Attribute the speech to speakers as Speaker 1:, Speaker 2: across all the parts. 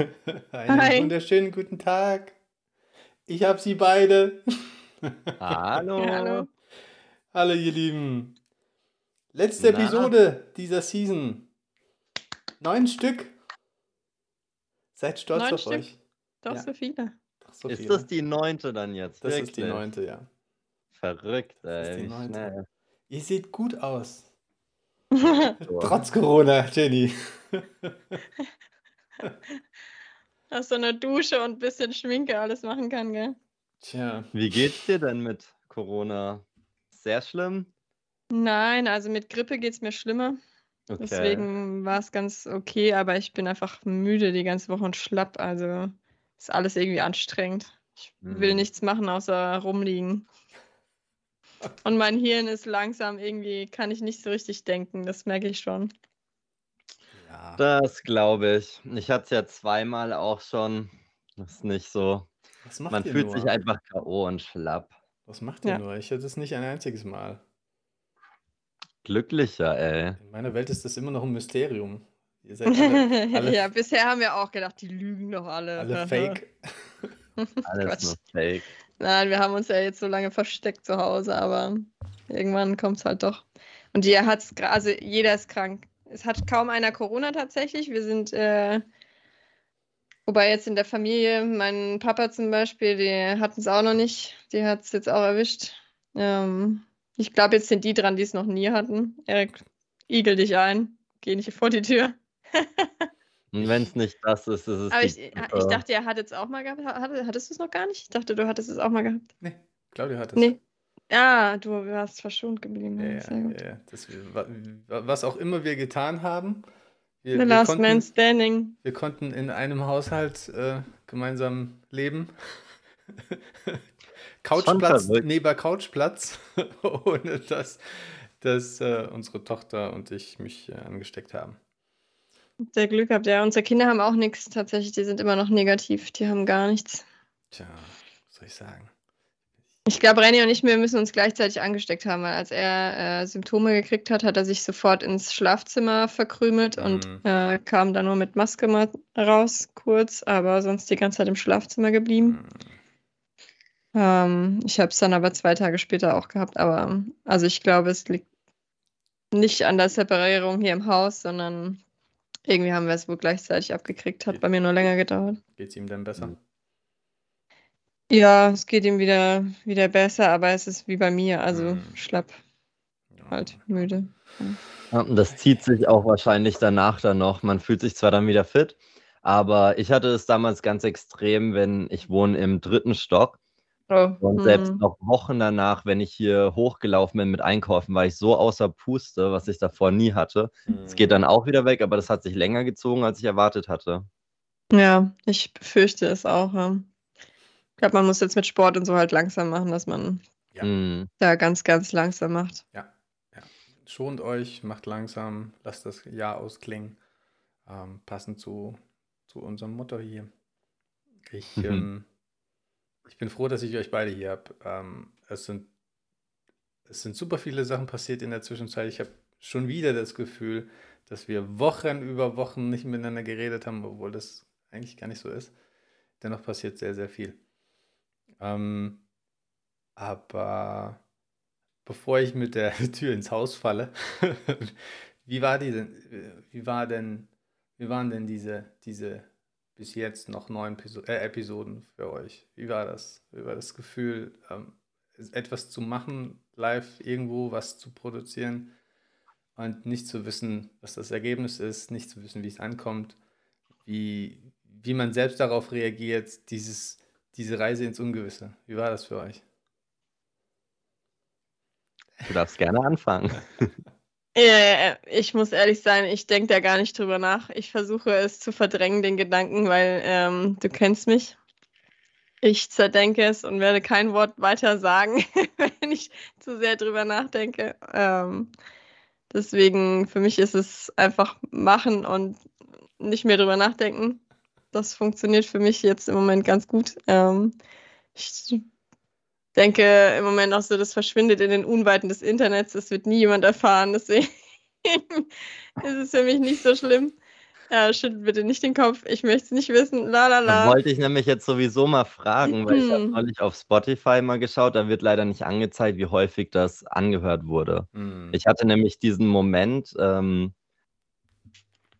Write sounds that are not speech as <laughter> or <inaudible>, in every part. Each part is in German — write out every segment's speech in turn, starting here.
Speaker 1: <laughs> Einen
Speaker 2: Hi.
Speaker 1: wunderschönen guten Tag. Ich habe sie beide. <laughs>
Speaker 3: Hallo.
Speaker 2: Ja, hallo.
Speaker 1: Hallo, ihr Lieben. Letzte
Speaker 3: Na?
Speaker 1: Episode dieser Season. Neun Stück. Seid stolz
Speaker 2: Neun
Speaker 1: auf
Speaker 2: Stück?
Speaker 1: euch.
Speaker 2: Doch
Speaker 1: Ja.
Speaker 2: so viele.
Speaker 1: Doch so
Speaker 3: Ist
Speaker 1: viele.
Speaker 3: das die neunte dann jetzt?
Speaker 1: Das
Speaker 3: Wirklich?
Speaker 1: ist die neunte, ja.
Speaker 3: Verrückt,
Speaker 1: Das ist
Speaker 3: ey.
Speaker 1: die neunte. Ihr seht gut aus. <laughs> Trotz Corona, Jenny. <laughs>
Speaker 2: Aus so einer Dusche und ein bisschen Schminke alles machen kann, gell?
Speaker 1: Tja,
Speaker 3: Wie geht's dir denn mit Corona? Sehr schlimm?
Speaker 2: Nein, also mit Grippe geht es mir schlimmer.
Speaker 3: Okay.
Speaker 2: Deswegen war es ganz okay, aber ich bin einfach müde die ganze Woche und schlapp. Also ist alles irgendwie anstrengend. Ich will
Speaker 3: Hm.
Speaker 2: nichts machen, außer rumliegen. <laughs> Und mein Hirn ist langsam irgendwie, kann ich nicht so richtig denken, das merke ich schon.
Speaker 1: Ja.
Speaker 3: Das glaube ich. Ich hatte es ja zweimal auch schon. Das ist nicht so.
Speaker 1: Was macht
Speaker 3: Man
Speaker 1: ihr
Speaker 3: fühlt
Speaker 1: nur?
Speaker 3: sich einfach K.O. und schlapp.
Speaker 1: Was macht ihr
Speaker 2: Ja.
Speaker 1: nur? Ich hatte es nicht ein einziges Mal.
Speaker 3: Glücklicher, ey.
Speaker 1: In meiner Welt ist das immer noch ein Mysterium. Ihr seid alle, <laughs> alle,
Speaker 2: ja, bisher haben wir auch gedacht, die lügen doch alle.
Speaker 1: alle <laughs> fake.
Speaker 3: Alles
Speaker 2: Quatsch.
Speaker 3: nur Fake.
Speaker 2: Nein, wir haben uns ja jetzt so lange versteckt zu Hause, aber irgendwann kommt es halt doch. Und jeder hat's, also jeder ist krank. Es hat kaum einer Corona tatsächlich. Wir sind, äh, wobei jetzt in der Familie, mein Papa zum Beispiel, die hatten es auch noch nicht. Die hat es jetzt auch erwischt. Ähm, ich glaube, jetzt sind die dran, die es noch nie hatten. Erik, igel dich ein. Geh nicht vor die Tür. <laughs>
Speaker 3: Und wenn es nicht das ist, ist es
Speaker 2: Aber ich, ich
Speaker 3: Grippe.
Speaker 2: dachte, er hat es auch mal gehabt. Hatte, hattest du es noch gar nicht? Ich dachte, du hattest es auch mal gehabt.
Speaker 1: Nee, Claudia hat es.
Speaker 2: Nee. Ja, du warst verschont geblieben.
Speaker 1: Ja,
Speaker 2: Ja, Sehr gut.
Speaker 1: wa- was auch immer wir getan haben, wir,
Speaker 2: The
Speaker 1: wir,
Speaker 2: Last Man
Speaker 1: konnten,
Speaker 2: Standing.
Speaker 1: wir konnten in einem Haushalt äh, gemeinsam leben. <laughs> Couchplatz neben Couchplatz, <laughs> ohne dass, dass äh, unsere Tochter und ich mich äh, angesteckt haben.
Speaker 2: Sehr Glück gehabt. Ja, unsere Kinder haben auch nichts tatsächlich. Die sind immer noch negativ. Die haben gar nichts.
Speaker 1: Tja, was soll ich sagen?
Speaker 2: Ich glaube, René und ich, wir müssen uns gleichzeitig angesteckt haben, weil als er äh, Symptome gekriegt hat, hat er sich sofort ins Schlafzimmer verkrümelt und
Speaker 1: Mhm.
Speaker 2: äh, kam dann nur mit Maske mal raus, kurz, aber sonst die ganze Zeit im Schlafzimmer geblieben.
Speaker 1: Hm,
Speaker 2: Ähm, ich habe es dann aber zwei Tage später auch gehabt, aber also ich glaube, es liegt nicht an der Separierung hier im Haus, sondern irgendwie haben wir es wohl gleichzeitig abgekriegt. Hat bei mir nur länger gedauert.
Speaker 1: Geht's ihm denn besser?
Speaker 3: Mhm.
Speaker 2: Ja, es geht ihm wieder, wieder besser, aber es ist wie bei mir, also
Speaker 1: Mhm.
Speaker 2: schlapp, halt müde.
Speaker 3: Ja, und das zieht sich auch wahrscheinlich danach dann noch. Man fühlt sich zwar dann wieder fit, aber ich hatte es damals ganz extrem, wenn ich wohne im dritten Stock
Speaker 2: Oh,
Speaker 3: und selbst
Speaker 2: hm.
Speaker 3: noch Wochen danach, wenn ich hier hochgelaufen bin mit Einkaufen, war ich so außer Puste, was ich davor nie hatte. Es geht dann auch wieder weg, aber das hat sich länger gezogen, als ich erwartet hatte.
Speaker 2: Ja, ich befürchte es auch. Ja. Ich glaube, man muss jetzt mit Sport und so halt langsam machen, dass man
Speaker 1: Ja.
Speaker 3: Hm.
Speaker 2: da ganz, ganz langsam macht.
Speaker 1: Ja, ja. Schont euch, macht langsam, lasst das Jahr ausklingen. Ähm, passend zu, zu unserem Motto hier. Ich,
Speaker 3: Mhm.
Speaker 1: ähm, ich bin froh, dass ich euch beide hier habe. Ähm, es, sind, es sind super viele Sachen passiert in der Zwischenzeit. Ich habe schon wieder das Gefühl, dass wir Wochen über Wochen nicht miteinander geredet haben, obwohl das eigentlich gar nicht so ist. Dennoch passiert sehr, sehr viel. Ähm, aber bevor ich mit der <laughs> Tür ins Haus falle, <laughs> wie war die denn, wie war denn, wie waren denn diese, diese bis jetzt noch neun Episo äh, Episoden für euch? Wie war das? Wie war das Gefühl, ähm, etwas zu machen, live irgendwo was zu produzieren und nicht zu wissen, was das Ergebnis ist, nicht zu wissen, wie es ankommt, wie, wie man selbst darauf reagiert, dieses, diese Reise ins Ungewisse. Wie war das für euch?
Speaker 3: Du darfst gerne anfangen. <laughs>
Speaker 2: Äh, ich muss ehrlich sein, ich denke da gar nicht drüber nach. Ich versuche es zu verdrängen, den Gedanken, weil ähm, du kennst mich. Ich zerdenke es und werde kein Wort weiter sagen, <laughs> wenn ich zu sehr drüber nachdenke. Ähm, deswegen, für mich ist es einfach machen und nicht mehr drüber nachdenken. Das funktioniert für mich jetzt im Moment ganz gut. Ähm, ich denke im Moment auch so, das verschwindet in den Unweiten des Internets. Das wird nie jemand erfahren. Deswegen <laughs> ist es für mich nicht so schlimm. Ja, schüttelt bitte nicht den Kopf. Ich möchte es nicht wissen. La la
Speaker 3: wollte ich nämlich jetzt sowieso mal fragen, weil ich habe
Speaker 2: Mhm.
Speaker 3: neulich auf Spotify mal geschaut, da wird leider nicht angezeigt, wie häufig das angehört wurde.
Speaker 1: Hm.
Speaker 3: Ich hatte nämlich diesen Moment, ähm,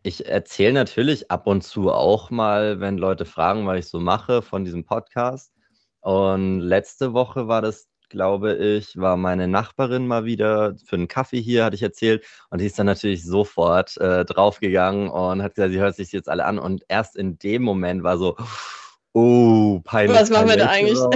Speaker 3: ich erzähle natürlich ab und zu auch mal, wenn Leute fragen, was ich so mache von diesem Podcast. Und letzte Woche war das, glaube ich, war meine Nachbarin mal wieder für einen Kaffee hier, hatte ich erzählt. Und die ist dann natürlich sofort äh, draufgegangen und hat gesagt, sie hört sich jetzt alle an. Und erst in dem Moment war so, oh, peinlich.
Speaker 2: Was machen wir da eigentlich?
Speaker 3: So.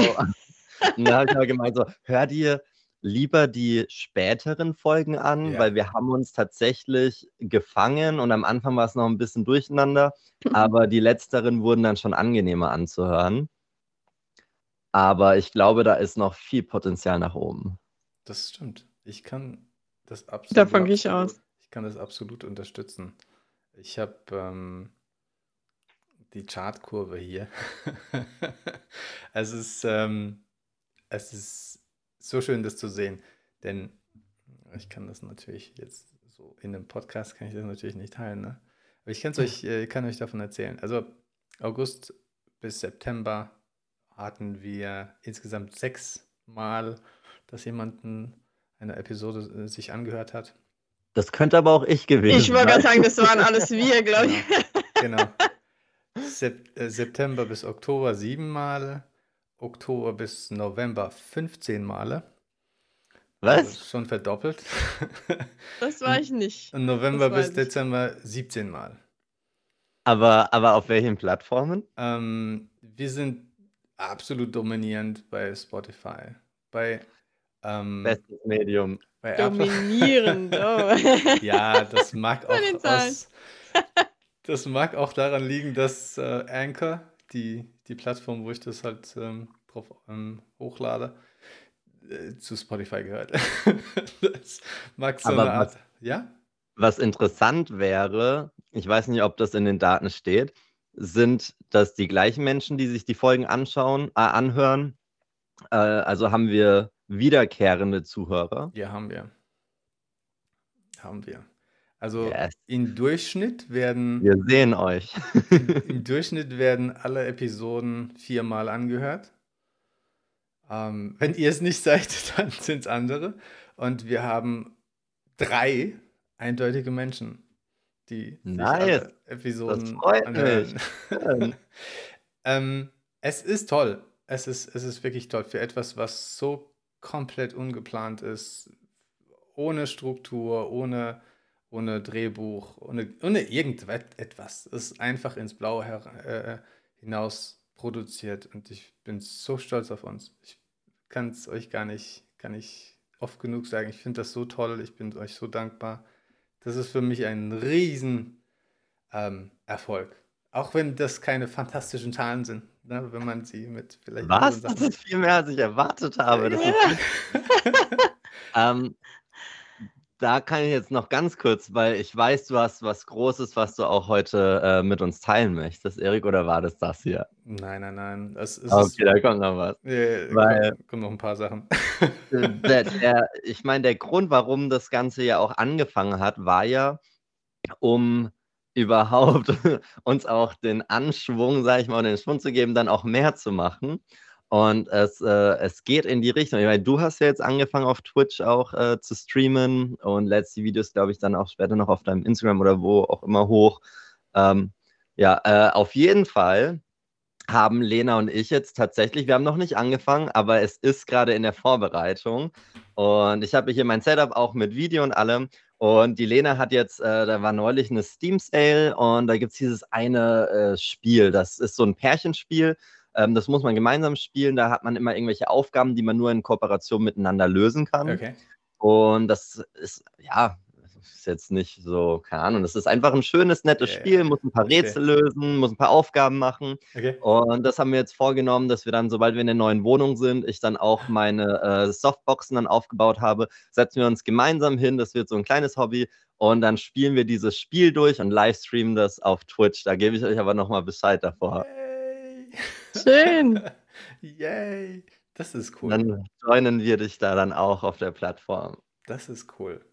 Speaker 3: Und da habe ich mal gemeint, so, hör dir lieber die späteren Folgen an,
Speaker 1: Ja.
Speaker 3: weil wir haben uns tatsächlich gefangen und am Anfang war es noch ein bisschen durcheinander, <laughs> aber die letzteren wurden dann schon angenehmer anzuhören. Aber ich glaube, da ist noch viel Potenzial nach oben.
Speaker 1: Das stimmt. Ich kann das absolut.
Speaker 2: Davon gehe ich aus.
Speaker 1: Ich kann das absolut unterstützen. Ich habe ähm, die Chartkurve hier. <laughs> es ist, ähm, es ist so schön, das zu sehen, denn ich kann das natürlich jetzt so in einem Podcast kann ich das natürlich nicht teilen, ne? Aber ich kann's euch, äh, kann euch davon erzählen. Also August bis September hatten wir insgesamt sechs Mal, dass jemanden eine Episode äh, sich angehört hat.
Speaker 3: Das könnte aber auch ich gewesen
Speaker 2: Ich wollte gerade
Speaker 3: sein.
Speaker 2: sagen, das waren alles wir, glaube <laughs> ich.
Speaker 1: Genau. Sep äh, September bis Oktober sieben Male, Oktober bis November 15 Male. Also
Speaker 3: Was?
Speaker 1: schon verdoppelt. <laughs>
Speaker 2: Das war ich nicht.
Speaker 1: Und <laughs> November bis
Speaker 2: ich.
Speaker 1: Dezember 17 Mal.
Speaker 3: Aber, aber auf welchen Plattformen?
Speaker 1: Ähm, wir sind absolut dominierend bei Spotify. Bei, ähm,
Speaker 3: Bestes Medium.
Speaker 1: bei.
Speaker 2: Dominierend. <laughs> Oh.
Speaker 1: Ja, das mag auch aus, das mag auch daran liegen, dass äh, Anchor, die, die Plattform, wo ich das halt ähm, drauf ähm, hochlade, äh, zu Spotify gehört. <laughs> das mag so
Speaker 3: Aber
Speaker 1: eine
Speaker 3: was-
Speaker 1: Art. Ja?
Speaker 3: Was interessant wäre, ich weiß nicht, ob das in den Daten steht, sind das die gleichen Menschen, die sich die Folgen anschauen, äh, anhören. Äh, also haben wir wiederkehrende Zuhörer.
Speaker 1: Ja, haben wir. Haben wir. Also
Speaker 3: Yes.
Speaker 1: im Durchschnitt werden
Speaker 3: Wir sehen euch.
Speaker 1: Im <laughs> Durchschnitt werden alle Episoden viermal angehört. Ähm, wenn ihr es nicht seid, <laughs> dann sind es andere. Und wir haben drei eindeutige Menschen, die
Speaker 3: Nice.
Speaker 1: alle Episoden anhören. <laughs> ähm, es ist toll. Es ist, es ist wirklich toll für etwas, was so komplett ungeplant ist, ohne Struktur, ohne, ohne Drehbuch, ohne, ohne irgendetwas. Es ist einfach ins Blaue her, äh, hinaus produziert und ich bin so stolz auf uns. Ich kann es euch gar nicht, kann ich oft genug sagen. Ich finde das so toll. Ich bin euch so dankbar. Das ist für mich ein riesen ähm, Erfolg. Auch wenn das keine fantastischen Zahlen sind, ne? wenn man sie mit vielleicht
Speaker 3: Was? Das ist viel mehr, als ich erwartet habe. Ist, <laughs> ähm, da kann ich jetzt noch ganz kurz, weil ich weiß, du hast was Großes, was du auch heute äh, mit uns teilen möchtest, Erik, oder war das das hier?
Speaker 1: Nein, nein, nein. Das ist
Speaker 3: Okay, da kommt noch was.
Speaker 1: äh,
Speaker 3: weil-
Speaker 1: kommen, kommen noch ein paar Sachen.
Speaker 3: Äh, der, der, ich meine, der Grund, warum das Ganze ja auch angefangen hat, war ja, um überhaupt <laughs> uns auch den Anschwung, sage ich mal, und den Schwung zu geben, dann auch mehr zu machen. Und es, äh, es geht in die Richtung. Ich meine, du hast ja jetzt angefangen auf Twitch auch äh, zu streamen und die Videos, glaube ich, dann auch später noch auf deinem Instagram oder wo auch immer hoch. Ähm, ja, äh, auf jeden Fall haben Lena und ich jetzt tatsächlich, wir haben noch nicht angefangen, aber es ist gerade in der Vorbereitung. Und ich habe hier mein Setup auch mit Video und allem. Und die Lena hat jetzt, äh, da war neulich eine Steam Sale und da gibt es dieses eine äh, Spiel. Das ist so ein Pärchenspiel. Ähm, das muss man gemeinsam spielen. Da hat man immer irgendwelche Aufgaben, die man nur in Kooperation miteinander lösen kann.
Speaker 1: Okay.
Speaker 3: Und das ist, ja, ist jetzt nicht so, keine Ahnung, das ist einfach ein schönes, nettes
Speaker 1: ja,
Speaker 3: Spiel, muss ein paar. Rätsel lösen, muss ein paar Aufgaben machen.
Speaker 1: Okay.
Speaker 3: Und das haben wir jetzt vorgenommen, dass wir dann, sobald wir in der neuen Wohnung sind, ich dann auch meine äh, Softboxen dann aufgebaut habe, setzen wir uns gemeinsam hin, das wird so ein kleines Hobby und dann spielen wir dieses Spiel durch und livestreamen das auf Twitch. Da gebe ich euch aber nochmal Bescheid davor.
Speaker 1: Yay.
Speaker 2: Schön. <laughs>
Speaker 1: Yay. Das ist cool.
Speaker 3: Dann joinen wir dich da dann auch auf der Plattform.
Speaker 1: Das ist cool.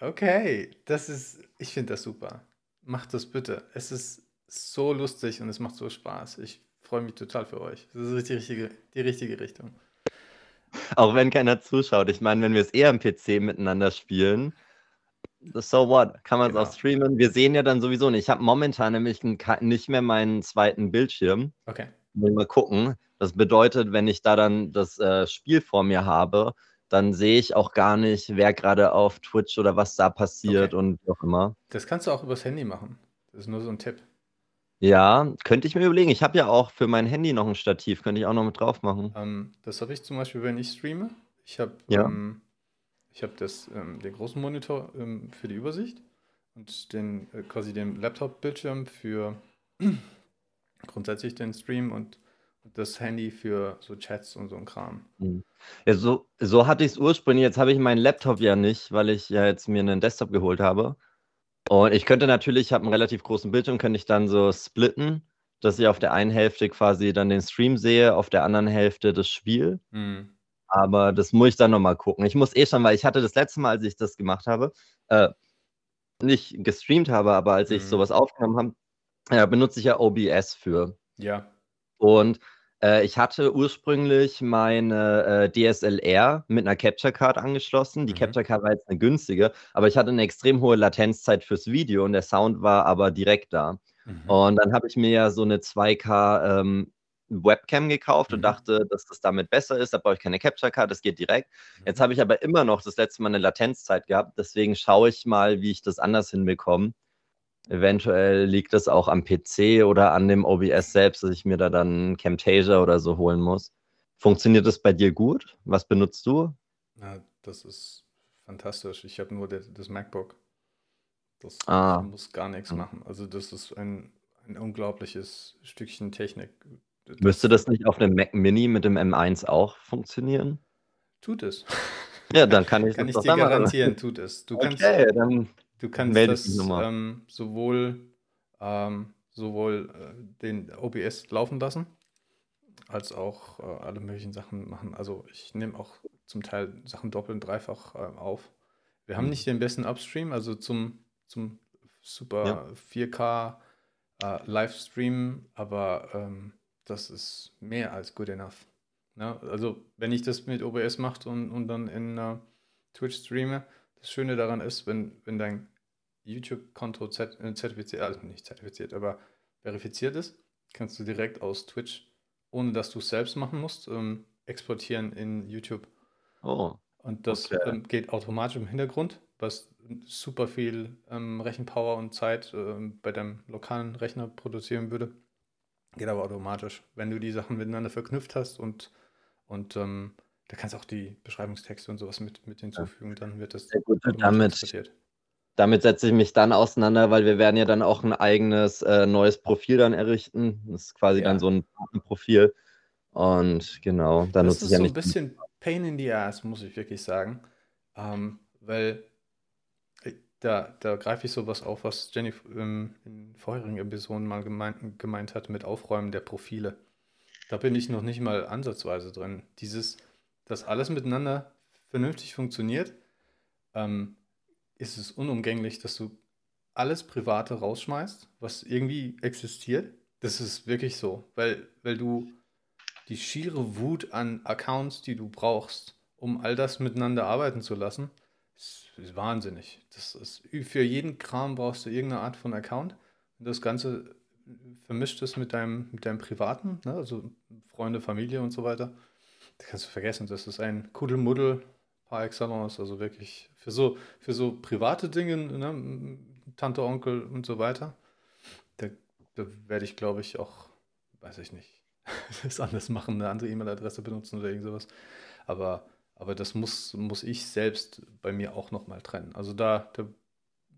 Speaker 1: Okay, das ist, ich finde das super. macht das bitte. Es ist so lustig und es macht so Spaß. Ich freue mich total für euch. Das ist die richtige, die richtige Richtung.
Speaker 3: Auch wenn keiner zuschaut. Ich meine, wenn wir es eher am PC miteinander spielen, so what? Kann man es
Speaker 1: Genau.
Speaker 3: auch streamen? Wir sehen ja dann sowieso nicht. Ich habe momentan nämlich nicht mehr meinen zweiten Bildschirm.
Speaker 1: Okay.
Speaker 3: Will mal gucken. Das bedeutet, wenn ich da dann das äh, Spiel vor mir habe, dann sehe ich auch gar nicht, wer gerade auf Twitch oder was da passiert
Speaker 1: Okay.
Speaker 3: und wie auch immer.
Speaker 1: Das kannst du auch übers Handy machen. Das ist nur so ein Tipp.
Speaker 3: Ja, könnte ich mir überlegen. Ich habe ja auch für mein Handy noch ein Stativ, könnte ich auch noch mit drauf machen.
Speaker 1: Ähm, das habe ich zum Beispiel, wenn ich streame. Ich habe
Speaker 3: Ja.
Speaker 1: ähm, ich hab das, ähm, den großen Monitor ähm, für die Übersicht und den, äh, quasi den Laptop-Bildschirm für grundsätzlich den Stream und, das Handy für so Chats und so ein Kram.
Speaker 3: Ja, so, so hatte ich es ursprünglich. Jetzt habe ich meinen Laptop ja nicht, weil ich ja jetzt mir einen Desktop geholt habe. Und ich könnte natürlich, ich habe einen relativ großen Bildschirm, könnte ich dann so splitten, dass ich auf der einen Hälfte quasi dann den Stream sehe, auf der anderen Hälfte das Spiel.
Speaker 1: Hm.
Speaker 3: Aber das muss ich dann nochmal gucken. Ich muss eh schon, weil ich hatte das letzte Mal, als ich das gemacht habe, äh, nicht gestreamt habe, aber als ich
Speaker 1: Mhm.
Speaker 3: sowas aufgenommen habe, äh, benutze ich ja OBS für.
Speaker 1: Ja.
Speaker 3: Und äh, ich hatte ursprünglich meine äh, DSLR mit einer Capture Card angeschlossen. Die
Speaker 1: Mhm.
Speaker 3: Capture Card war jetzt eine günstige, aber ich hatte eine extrem hohe Latenzzeit fürs Video und der Sound war aber direkt da.
Speaker 1: Mhm.
Speaker 3: Und dann habe ich mir ja so eine 2K ähm, Webcam gekauft und
Speaker 1: Mhm.
Speaker 3: dachte, dass das damit besser ist. Da brauche ich keine Capture Card, das geht direkt. Jetzt
Speaker 1: Mhm.
Speaker 3: habe ich aber immer noch das letzte Mal eine Latenzzeit gehabt. Deswegen schaue ich mal, wie ich das anders hinbekomme. Eventuell liegt es auch am PC oder an dem OBS selbst, dass ich mir da dann Camtasia oder so holen muss. Funktioniert das bei dir gut? Was benutzt du?
Speaker 1: Na, das ist fantastisch. Ich habe nur das, das MacBook. Das
Speaker 3: Ah.
Speaker 1: muss gar nichts
Speaker 3: Hm.
Speaker 1: machen. Also das ist ein, ein unglaubliches Stückchen Technik.
Speaker 3: Müsste das nicht auf einem Mac Mini mit dem M1 auch funktionieren?
Speaker 1: Tut es. <laughs>
Speaker 3: Ja, dann kann ich
Speaker 1: Kann
Speaker 3: das
Speaker 1: ich dir
Speaker 3: da machen.
Speaker 1: garantieren, tut es. Du kannst,
Speaker 3: Okay, dann
Speaker 1: du kannst
Speaker 3: melde ich
Speaker 1: das ähm, sowohl, ähm, sowohl äh, den OBS laufen lassen, als auch äh, alle möglichen Sachen machen. Also ich nehme auch zum Teil Sachen doppelt und dreifach äh, auf. Wir haben
Speaker 3: Mhm.
Speaker 1: nicht den besten Upstream, also zum, zum super
Speaker 3: Ja.
Speaker 1: 4K äh, Livestream, aber ähm, das ist mehr als good enough. Ne? Also wenn ich das mit OBS mache und, und dann in äh, Twitch streame, das Schöne daran ist, wenn, wenn dein YouTube-Konto äh, zertifiziert, also nicht zertifiziert, aber verifiziert ist, kannst du direkt aus Twitch, ohne dass du es selbst machen musst, ähm, exportieren in YouTube.
Speaker 3: Oh,
Speaker 1: Und das
Speaker 3: Okay.
Speaker 1: ähm, geht automatisch im Hintergrund, was super viel ähm, Rechenpower und Zeit ähm, bei deinem lokalen Rechner produzieren würde. Geht aber automatisch. Wenn du die Sachen miteinander verknüpft hast und, und ähm, da kannst du auch die Beschreibungstexte und sowas mit, mit hinzufügen, dann wird das
Speaker 3: sehr gut. Damit, damit setze ich mich dann auseinander, weil wir werden ja dann auch ein eigenes äh, neues Profil dann errichten. Das ist quasi
Speaker 1: Ja.
Speaker 3: dann so ein Partnerprofil. Und genau, da
Speaker 1: Das
Speaker 3: nutze ich
Speaker 1: ist
Speaker 3: ja
Speaker 1: so ein
Speaker 3: nicht.
Speaker 1: bisschen Pain in the Ass, muss ich wirklich sagen. Ähm, weil äh, da, da greife ich sowas auf, was Jenny ähm, in vorherigen Episoden mal gemeint, gemeint hat mit Aufräumen der Profile. Da bin ich noch nicht mal ansatzweise drin. Dieses, dass alles miteinander vernünftig funktioniert, ähm, ist es unumgänglich, dass du alles Private rausschmeißt, was irgendwie existiert. Das ist wirklich so, weil, weil du die schiere Wut an Accounts, die du brauchst, um all das miteinander arbeiten zu lassen, ist, ist wahnsinnig. Das ist, für jeden Kram brauchst du irgendeine Art von Account. Und das Ganze vermischt es mit deinem, mit deinem Privaten, ne? also Freunde, Familie und so weiter. Das kannst du vergessen. Das ist ein Kuddelmuddel par excellence. Also wirklich für so, für so private Dinge, ne? Tante, Onkel und so weiter. Da, da werde ich, glaube ich, auch, weiß ich nicht, <laughs> das anders machen, eine andere E-Mail-Adresse benutzen oder irgend sowas. Aber, aber das muss, muss ich selbst bei mir auch nochmal trennen. Also da, da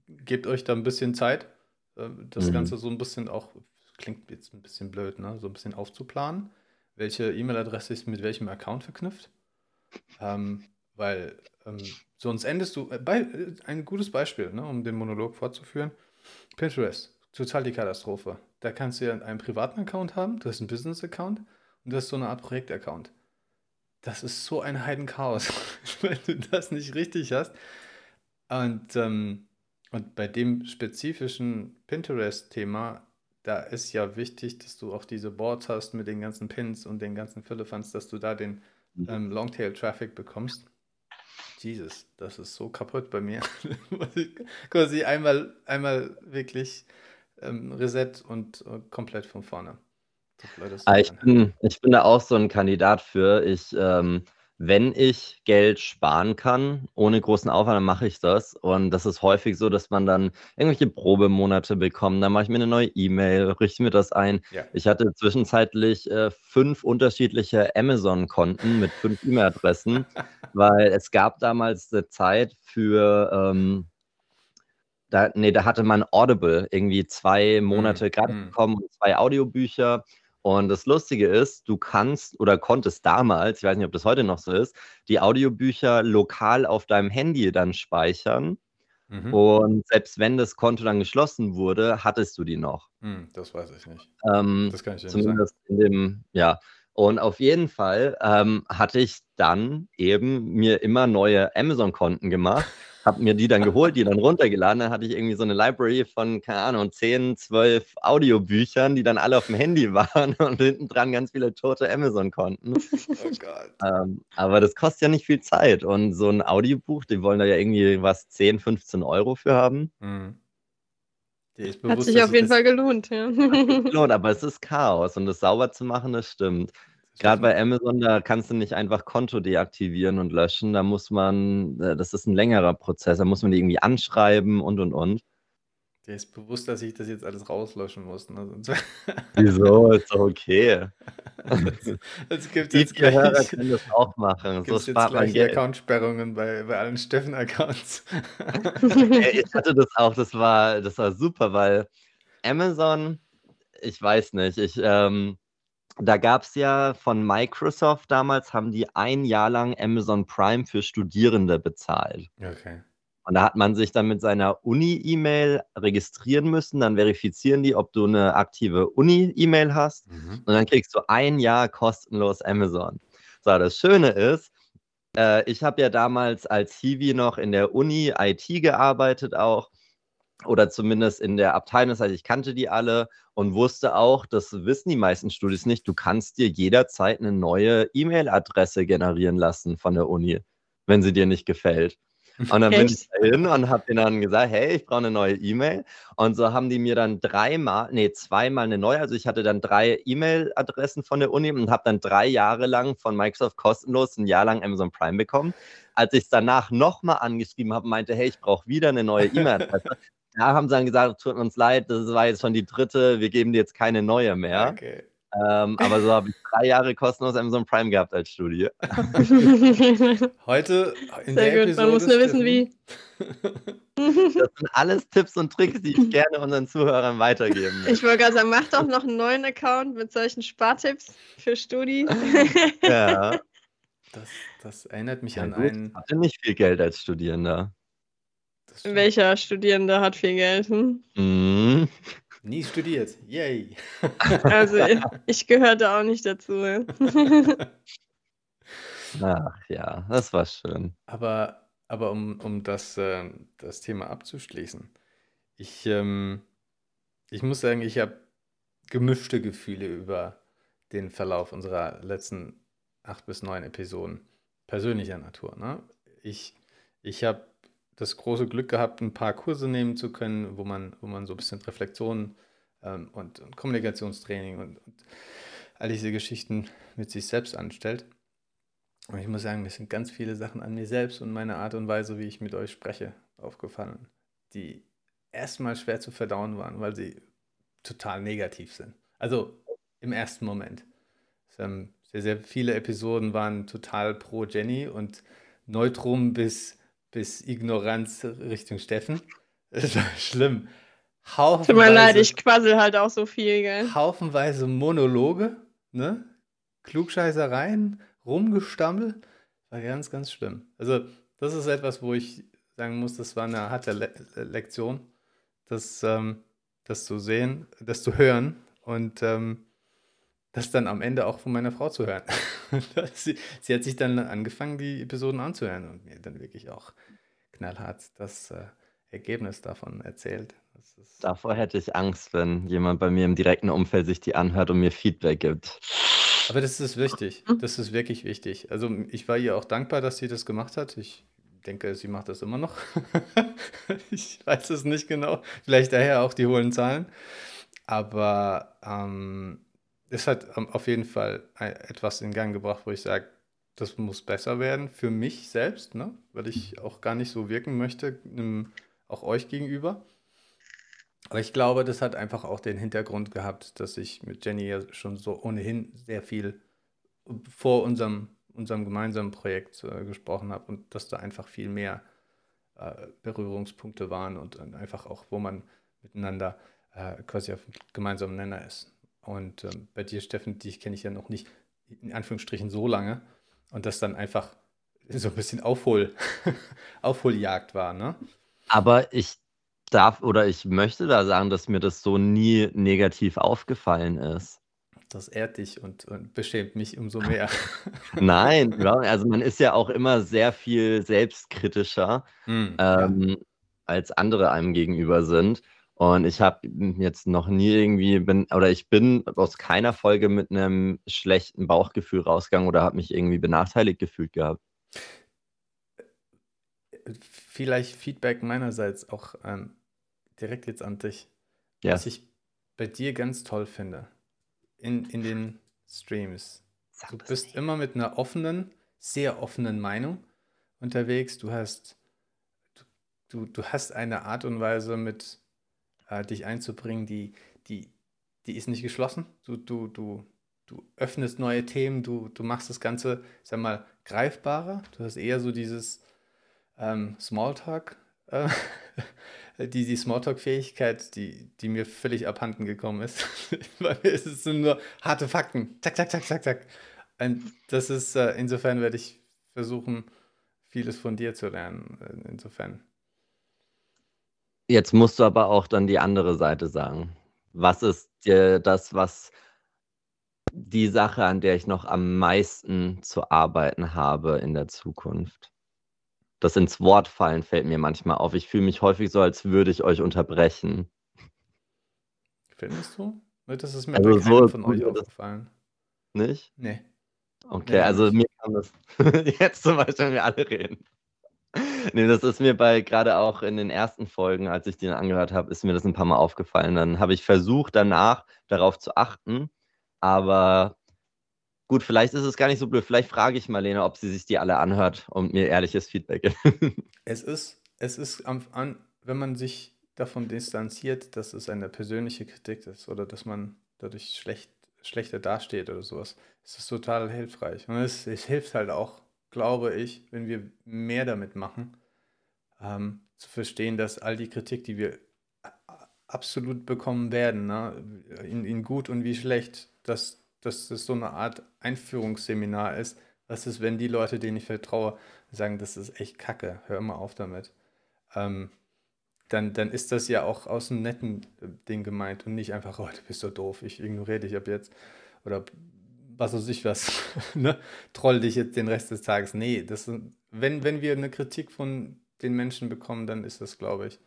Speaker 1: gebt euch da ein bisschen Zeit, äh, das
Speaker 3: Mhm.
Speaker 1: Ganze so ein bisschen auch, klingt jetzt ein bisschen blöd, ne? so ein bisschen aufzuplanen, welche E-Mail-Adresse ist mit welchem Account verknüpft. Ähm, weil ähm, sonst endest du, äh, bei, äh, ein gutes Beispiel, ne, um den Monolog fortzuführen, Pinterest, total die Katastrophe. Da kannst du ja einen privaten Account haben, du hast einen Business-Account und du hast so eine Art Projekt-Account. Das ist so ein Heidenchaos, <laughs> wenn du das nicht richtig hast. Und, ähm, Und bei dem spezifischen Pinterest-Thema, da ist ja wichtig, dass du auch diese Boards hast mit den ganzen Pins und den ganzen Philippans, dass du da den
Speaker 3: Mhm.
Speaker 1: ähm, Longtail-Traffic bekommst. Jesus, das ist so kaputt bei mir. <laughs> Quasi einmal, einmal wirklich ähm, Reset und, und komplett von vorne.
Speaker 3: Ah, ich bin, ich bin da auch so ein Kandidat für. Ich, ähm, wenn ich Geld sparen kann, ohne großen Aufwand, dann mache ich das. Und das ist häufig so, dass man dann irgendwelche Probemonate bekommt. Dann mache ich mir eine neue E-Mail, richte mir das ein.
Speaker 1: Ja.
Speaker 3: Ich hatte zwischenzeitlich äh, fünf unterschiedliche Amazon-Konten mit fünf E-Mail-Adressen, <laughs> weil es gab damals eine Zeit für, ähm, da, nee, da hatte man Audible irgendwie zwei Monate gratis
Speaker 1: mm.
Speaker 3: bekommen und zwei Audiobücher. Und das Lustige ist, du kannst oder konntest damals, ich weiß nicht, ob das heute noch so ist, die Audiobücher lokal auf deinem Handy dann speichern.
Speaker 1: Mhm.
Speaker 3: Und selbst wenn das Konto dann geschlossen wurde, hattest du die noch.
Speaker 1: Hm, das weiß ich nicht.
Speaker 3: Ähm,
Speaker 1: Das kann ich dir nicht sagen.
Speaker 3: zumindest in dem, ja. Und auf jeden Fall ähm, hatte ich dann eben mir immer neue Amazon-Konten gemacht, <laughs> habe mir die dann geholt, die dann runtergeladen. Dann hatte ich irgendwie so eine Library von, keine Ahnung, 10, 12 Audiobüchern, die dann alle auf dem Handy <laughs> waren und hinten dran ganz viele tote Amazon-Konten. <laughs>
Speaker 1: Oh Gott.
Speaker 3: Ähm, aber das kostet ja nicht viel Zeit. Und so ein Audiobuch, die wollen da ja irgendwie was 10, 15 Euro für haben.
Speaker 1: Hm. Dir ist
Speaker 2: Hat
Speaker 1: bewusst,
Speaker 2: sich auf jeden Fall gelohnt, ja. <laughs>
Speaker 3: Lohnt, aber es ist Chaos und das sauber zu machen, das stimmt. Gerade bei Amazon, da kannst du nicht einfach Konto deaktivieren und löschen. Da muss man, äh, das ist ein längerer Prozess. Da muss man die irgendwie anschreiben und und und.
Speaker 1: Dir ist bewusst, dass ich das jetzt alles rauslöschen muss. Ne? <laughs>
Speaker 3: Wieso? Ist doch okay. <laughs>
Speaker 1: es gibt
Speaker 3: Die
Speaker 1: jetzt
Speaker 3: Hörer
Speaker 1: gleich,
Speaker 3: können das auch machen. So spart man Geld.
Speaker 1: Accountsperrungen bei, bei allen Steffen-Accounts. <laughs>
Speaker 3: Ich hatte das auch, das war, das war super, weil Amazon, ich weiß nicht, ich, ähm, da gab es ja von Microsoft damals, haben die ein Jahr lang Amazon Prime für Studierende bezahlt.
Speaker 1: okay.
Speaker 3: Und da hat man sich dann mit seiner Uni-E-Mail registrieren müssen. Dann verifizieren die, ob du eine aktive Uni-E-Mail hast.
Speaker 1: Mhm.
Speaker 3: Und dann kriegst du ein Jahr kostenlos Amazon. So, das Schöne ist, äh, ich habe ja damals als Hiwi noch in der Uni IT gearbeitet auch. Oder zumindest in der Abteilung. Das heißt, ich kannte die alle und wusste auch, das wissen die meisten Studis nicht, du kannst dir jederzeit eine neue E-Mail-Adresse generieren lassen von der Uni, wenn sie dir nicht gefällt. Und dann bin ich dahin und habe denen dann gesagt, hey, ich brauche eine neue E-Mail. Und so haben die mir dann dreimal, nee, zweimal eine neue. Also ich hatte dann drei E-Mail-Adressen von der Uni und habe dann drei Jahre lang von Microsoft kostenlos ein Jahr lang Amazon Prime bekommen. Als ich es danach nochmal angeschrieben habe, meinte, hey, ich brauche wieder eine neue E-Mail-Adresse. Da haben sie dann gesagt, tut uns leid, das war jetzt schon die dritte, wir geben dir jetzt keine neue mehr.
Speaker 1: Okay.
Speaker 3: Ähm, aber so habe ich drei Jahre kostenlos Amazon Prime gehabt als Studie. <laughs>
Speaker 1: Heute in
Speaker 2: Sehr
Speaker 1: der
Speaker 2: gut,
Speaker 1: Episode.
Speaker 2: man muss nur wissen, wie. <laughs>
Speaker 3: Das sind alles Tipps und Tricks, die ich gerne unseren Zuhörern weitergeben möchte.
Speaker 2: Ich wollte gerade sagen, mach doch noch einen neuen Account mit solchen Spartipps für Studi.
Speaker 3: Ja,
Speaker 1: Das, das erinnert mich
Speaker 3: ja
Speaker 1: an
Speaker 3: gut,
Speaker 1: einen.
Speaker 3: ich hatte nicht viel Geld als Studierender.
Speaker 2: Welcher Studierende hat viel Geld? Hm?
Speaker 3: Mhm.
Speaker 1: Nie studiert. Yay. <laughs>
Speaker 2: Also ich gehörte auch nicht dazu. <laughs>
Speaker 3: Ach ja, das war schön.
Speaker 1: Aber, aber um, um das, äh, das Thema abzuschließen, ich, ähm, ich muss sagen, ich habe gemischte Gefühle über den Verlauf unserer letzten acht bis neun Episoden persönlicher Natur. Ne? Ich, ich habe das große Glück gehabt, ein paar Kurse nehmen zu können, wo man, wo man so ein bisschen Reflexion ähm, und, und Kommunikationstraining und, und all diese Geschichten mit sich selbst anstellt. Und ich muss sagen, mir sind ganz viele Sachen an mir selbst und meiner Art und Weise, wie ich mit euch spreche, aufgefallen, die erstmal schwer zu verdauen waren, weil sie total negativ sind. Also im ersten Moment. Ähm, sehr, sehr viele Episoden waren total pro Jenny und Neutrum bis, bis Ignoranz Richtung Steffen. <laughs> Es war schlimm.
Speaker 2: Tut mir leid, ich quassel halt auch so viel, gell?
Speaker 1: haufenweise Monologe, ne? Klugscheißereien, Rumgestammel. War ganz, ganz schlimm. Also, das ist etwas, wo ich sagen muss, das war eine harte Le Lektion, das, ähm, das zu sehen, das zu hören und ähm, das dann am Ende auch von meiner Frau zu hören. <laughs> sie, sie hat sich dann angefangen, die Episoden anzuhören und mir dann wirklich auch knallhart das äh, Ergebnis davon erzählt.
Speaker 3: Davor hätte ich Angst, wenn jemand bei mir im direkten Umfeld sich die anhört und mir Feedback gibt.
Speaker 1: Aber das ist wichtig. Das ist wirklich wichtig. Also ich war ihr auch dankbar, dass sie das gemacht hat. Ich denke, sie macht das immer noch. <laughs> ich weiß es nicht genau. Vielleicht daher auch die hohen Zahlen. Aber ähm, es hat ähm, auf jeden Fall etwas in Gang gebracht, wo ich sage, das muss besser werden für mich selbst, ne? weil ich auch gar nicht so wirken möchte, auch euch gegenüber. Aber ich glaube, das hat einfach auch den Hintergrund gehabt, dass ich mit Jenny ja schon so ohnehin sehr viel vor unserem, unserem gemeinsamen Projekt äh, gesprochen habe und dass da einfach viel mehr äh, Berührungspunkte waren und, einfach auch, wo man miteinander äh, quasi auf gemeinsamen Nenner ist. Und ähm, bei dir, Steffen, dich kenne ich ja noch nicht in Anführungsstrichen so lange und das dann einfach so ein bisschen Aufhol, <laughs> Aufholjagd war, ne?
Speaker 3: Aber ich darf oder ich möchte da sagen, dass mir das so nie negativ aufgefallen ist.
Speaker 1: Das ehrt dich und, und beschämt mich umso mehr. <laughs>
Speaker 3: Nein, also man ist ja auch immer sehr viel selbstkritischer, mm, ähm, ja. als andere einem gegenüber sind. Und ich habe jetzt noch nie irgendwie, bin, oder ich bin aus keiner Folge mit einem schlechten Bauchgefühl rausgegangen oder habe mich irgendwie benachteiligt gefühlt gehabt.
Speaker 1: Vielleicht Feedback meinerseits auch ähm, direkt jetzt an dich.
Speaker 3: Ja.
Speaker 1: Was ich bei dir ganz toll finde, in, in den Streams. Sag du bist nicht. immer mit einer offenen, sehr offenen Meinung unterwegs. Du hast, du, du hast eine Art und Weise mit äh, dich einzubringen, die, die, die ist nicht geschlossen. Du, du, du, du öffnest neue Themen, du, du machst das Ganze, sag mal, greifbarer. Du hast eher so dieses ähm, Smalltalk, äh, <laughs> die, die Smalltalk-Fähigkeit, die, die mir völlig abhanden gekommen ist. <laughs> Bei mir ist nur harte Fakten. Zack, zack, zack, zack, zack. Und das ist, äh, insofern werde ich versuchen, vieles von dir zu lernen. Äh, insofern
Speaker 3: Jetzt musst du aber auch dann die andere Seite sagen. Was ist dir das, was die Sache, an der ich noch am meisten zu arbeiten habe in der Zukunft? Das ins Wort fallen fällt mir manchmal auf. Ich fühle mich häufig so, als würde ich euch unterbrechen.
Speaker 1: Findest du? Das ist mir also so von euch aufgefallen.
Speaker 3: Nicht?
Speaker 1: Nee.
Speaker 3: Okay, nee, also mir kann das <laughs> jetzt zum Beispiel, wenn wir alle reden. <laughs> Nee, das ist mir bei gerade auch in den ersten Folgen, als ich den angehört habe, ist mir das ein paar Mal aufgefallen. Dann habe ich versucht, danach darauf zu achten. Aber gut, vielleicht ist es gar nicht so blöd. Vielleicht frage ich Marlene, ob sie sich die alle anhört und mir ehrliches Feedback gibt. <laughs>
Speaker 1: Es ist, es ist am, an, wenn man sich davon distanziert, dass es eine persönliche Kritik ist oder dass man dadurch schlecht, schlechter dasteht oder sowas, ist es total hilfreich. Und es, es hilft halt auch glaube ich, wenn wir mehr damit machen, ähm, zu verstehen, dass all die Kritik, die wir absolut bekommen werden, ne, in, in gut und wie schlecht, dass, dass das so eine Art Einführungsseminar ist. Was ist, wenn die Leute, denen ich vertraue, sagen, das ist echt kacke, hör mal auf damit. Ähm, dann, dann ist das ja auch aus einem netten Ding gemeint und nicht einfach, oh, du bist so doof, ich ignoriere dich ab jetzt. Oder was weiß ich was, <laughs> ne? troll dich jetzt den Rest des Tages. Nee, das, wenn, wenn wir eine Kritik von den Menschen bekommen, dann ist das, glaube ich,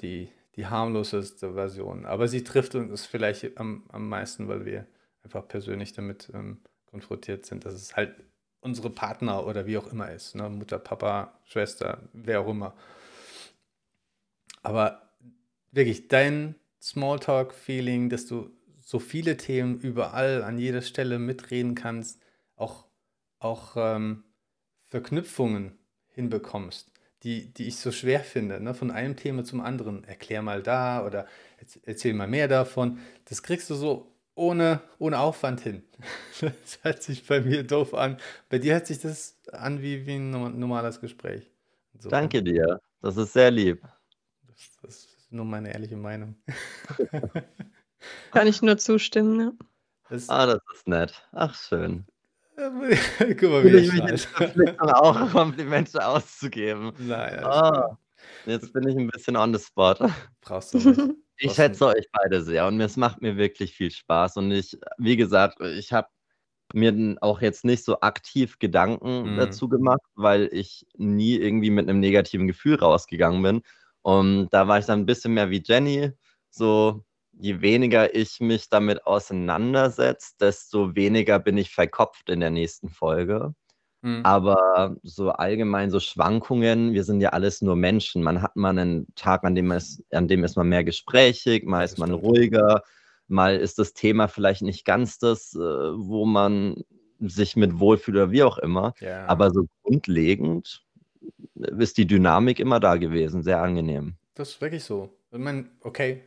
Speaker 1: die, die harmloseste Version. Aber sie trifft uns vielleicht am, am meisten, weil wir einfach persönlich damit ähm, konfrontiert sind, dass es halt unsere Partner oder wie auch immer ist. Ne? Mutter, Papa, Schwester, wer auch immer. Aber wirklich, dein Smalltalk-Feeling, dass du so viele Themen überall an jeder Stelle mitreden kannst, auch, auch ähm, Verknüpfungen hinbekommst, die, die ich so schwer finde, ne? von einem Thema zum anderen. Erklär mal da oder erzähl mal mehr davon. Das kriegst du so ohne, ohne Aufwand hin. <laughs> Das hört sich bei mir doof an. Bei dir hört sich das an wie, wie ein normales Gespräch.
Speaker 3: So. Danke dir. Das ist sehr lieb.
Speaker 1: Das, das ist nur meine ehrliche Meinung. <laughs>
Speaker 2: Kann ich nur zustimmen, ja.
Speaker 3: Das ah, das ist nett. Ach, schön. <laughs>
Speaker 1: Guck mal, wie ich mich
Speaker 3: jetzt auch <laughs> Komplimente auszugeben.
Speaker 1: Naja.
Speaker 3: Oh, jetzt bin ich ein bisschen on the spot.
Speaker 1: Brauchst du nicht. <laughs>
Speaker 3: Ich schätze euch beide sehr und es macht mir wirklich viel Spaß. Und ich, wie gesagt, ich habe mir auch jetzt nicht so aktiv Gedanken mhm. dazu gemacht, weil ich nie irgendwie mit einem negativen Gefühl rausgegangen bin. Und da war ich dann ein bisschen mehr wie Jenny. So, je weniger ich mich damit auseinandersetze, desto weniger bin ich verkopft in der nächsten Folge. Mhm. Aber so allgemein so Schwankungen, wir sind ja alles nur Menschen. Man hat mal einen Tag, an dem, es, an dem ist man mehr gesprächig, mal ist man ruhiger, mal ist das Thema vielleicht nicht ganz das, äh, wo man sich mit wohlfühlt oder wie auch immer. Ja. Aber so grundlegend ist die Dynamik immer da gewesen, sehr angenehm.
Speaker 1: Das ist wirklich so. Ich meine, okay,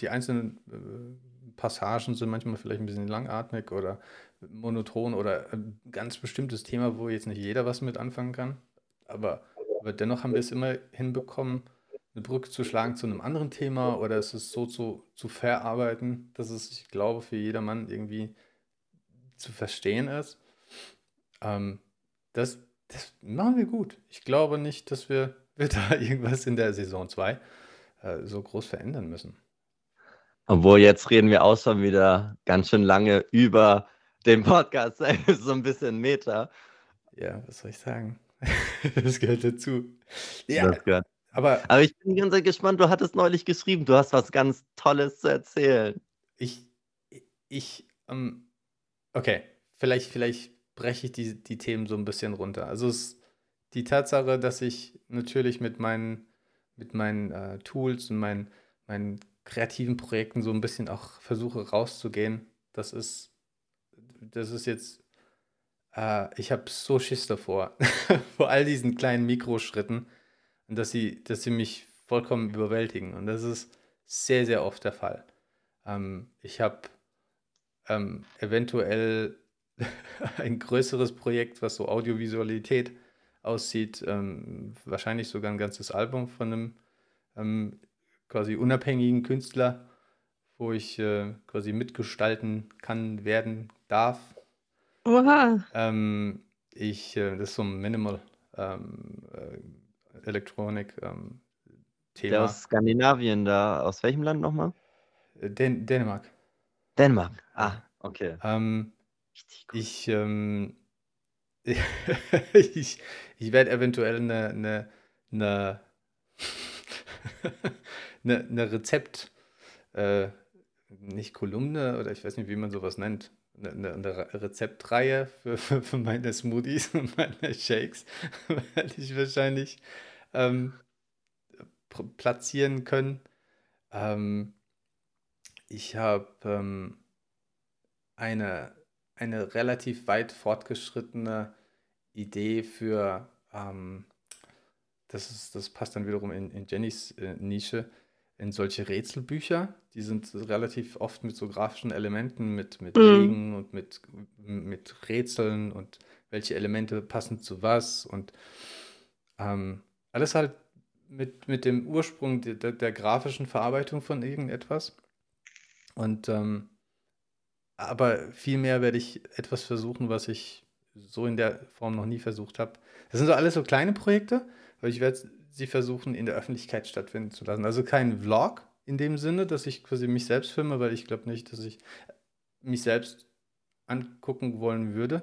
Speaker 1: die einzelnen äh, Passagen sind manchmal vielleicht ein bisschen langatmig oder monoton oder ein ganz bestimmtes Thema, wo jetzt nicht jeder was mit anfangen kann. Aber, aber dennoch haben wir es immer hinbekommen, eine Brücke zu schlagen zu einem anderen Thema oder es ist so zu, zu verarbeiten, dass es, ich glaube, für jedermann irgendwie zu verstehen ist. Ähm, das, das machen wir gut. Ich glaube nicht, dass wir, <laughs> wir da irgendwas in der Saison 2 äh, so groß verändern müssen.
Speaker 3: Obwohl jetzt reden wir auch schon wieder ganz schön lange über den Podcast, so ein bisschen Meta.
Speaker 1: Ja, was soll ich sagen? <laughs> das gehört dazu.
Speaker 3: Ja, gehört. Aber, aber ich bin ganz gespannt, du hattest neulich geschrieben, du hast was ganz Tolles zu erzählen.
Speaker 1: Ich, ich, ähm, okay, vielleicht, vielleicht breche ich die, die Themen so ein bisschen runter. Also es, die Tatsache, dass ich natürlich mit meinen, mit meinen äh, Tools und meinen, meinen kreativen Projekten so ein bisschen auch versuche rauszugehen, das ist, das ist jetzt, äh, ich habe so Schiss davor, <laughs> vor all diesen kleinen Mikroschritten, dass sie, dass sie mich vollkommen überwältigen. Und das ist sehr, sehr oft der Fall. Ähm, ich habe ähm, eventuell <laughs> ein größeres Projekt, was so Audiovisualität aussieht, ähm, wahrscheinlich sogar ein ganzes Album von einem ähm, quasi unabhängigen Künstler, wo ich äh, quasi mitgestalten kann, werden darf.
Speaker 2: Oha.
Speaker 1: Ähm, ich, äh, das ist so ein Minimal ähm, äh, Elektronik ähm, Thema.
Speaker 3: Der aus Skandinavien da, aus welchem Land nochmal?
Speaker 1: Äh, Dän Dänemark.
Speaker 3: Dänemark, ah, okay.
Speaker 1: Ähm, ich, ähm, <laughs> ich, ich werde eventuell eine, eine, eine, <laughs> eine, eine Rezept, äh, nicht Kolumne oder ich weiß nicht, wie man sowas nennt, eine, eine Rezeptreihe für, für, für, meine Smoothies <laughs> und meine Shakes, <laughs> werde ich wahrscheinlich ähm, platzieren können. Ähm, ich habe ähm, eine eine relativ weit fortgeschrittene Idee für, ähm, das, ist, das passt dann wiederum in, in Jennys äh, Nische, in solche Rätselbücher. Die sind relativ oft mit so grafischen Elementen, mit, mit mhm. Wegen und mit, mit Rätseln und welche Elemente passen zu was und ähm, alles halt mit, mit dem Ursprung der, der grafischen Verarbeitung von irgendetwas. Und ähm, aber vielmehr werde ich etwas versuchen, was ich so in der Form noch nie versucht habe. Das sind so alles so kleine Projekte, aber ich werde sie versuchen, in der Öffentlichkeit stattfinden zu lassen. Also kein Vlog in dem Sinne, dass ich quasi mich selbst filme, weil ich glaube nicht, dass ich mich selbst angucken wollen würde.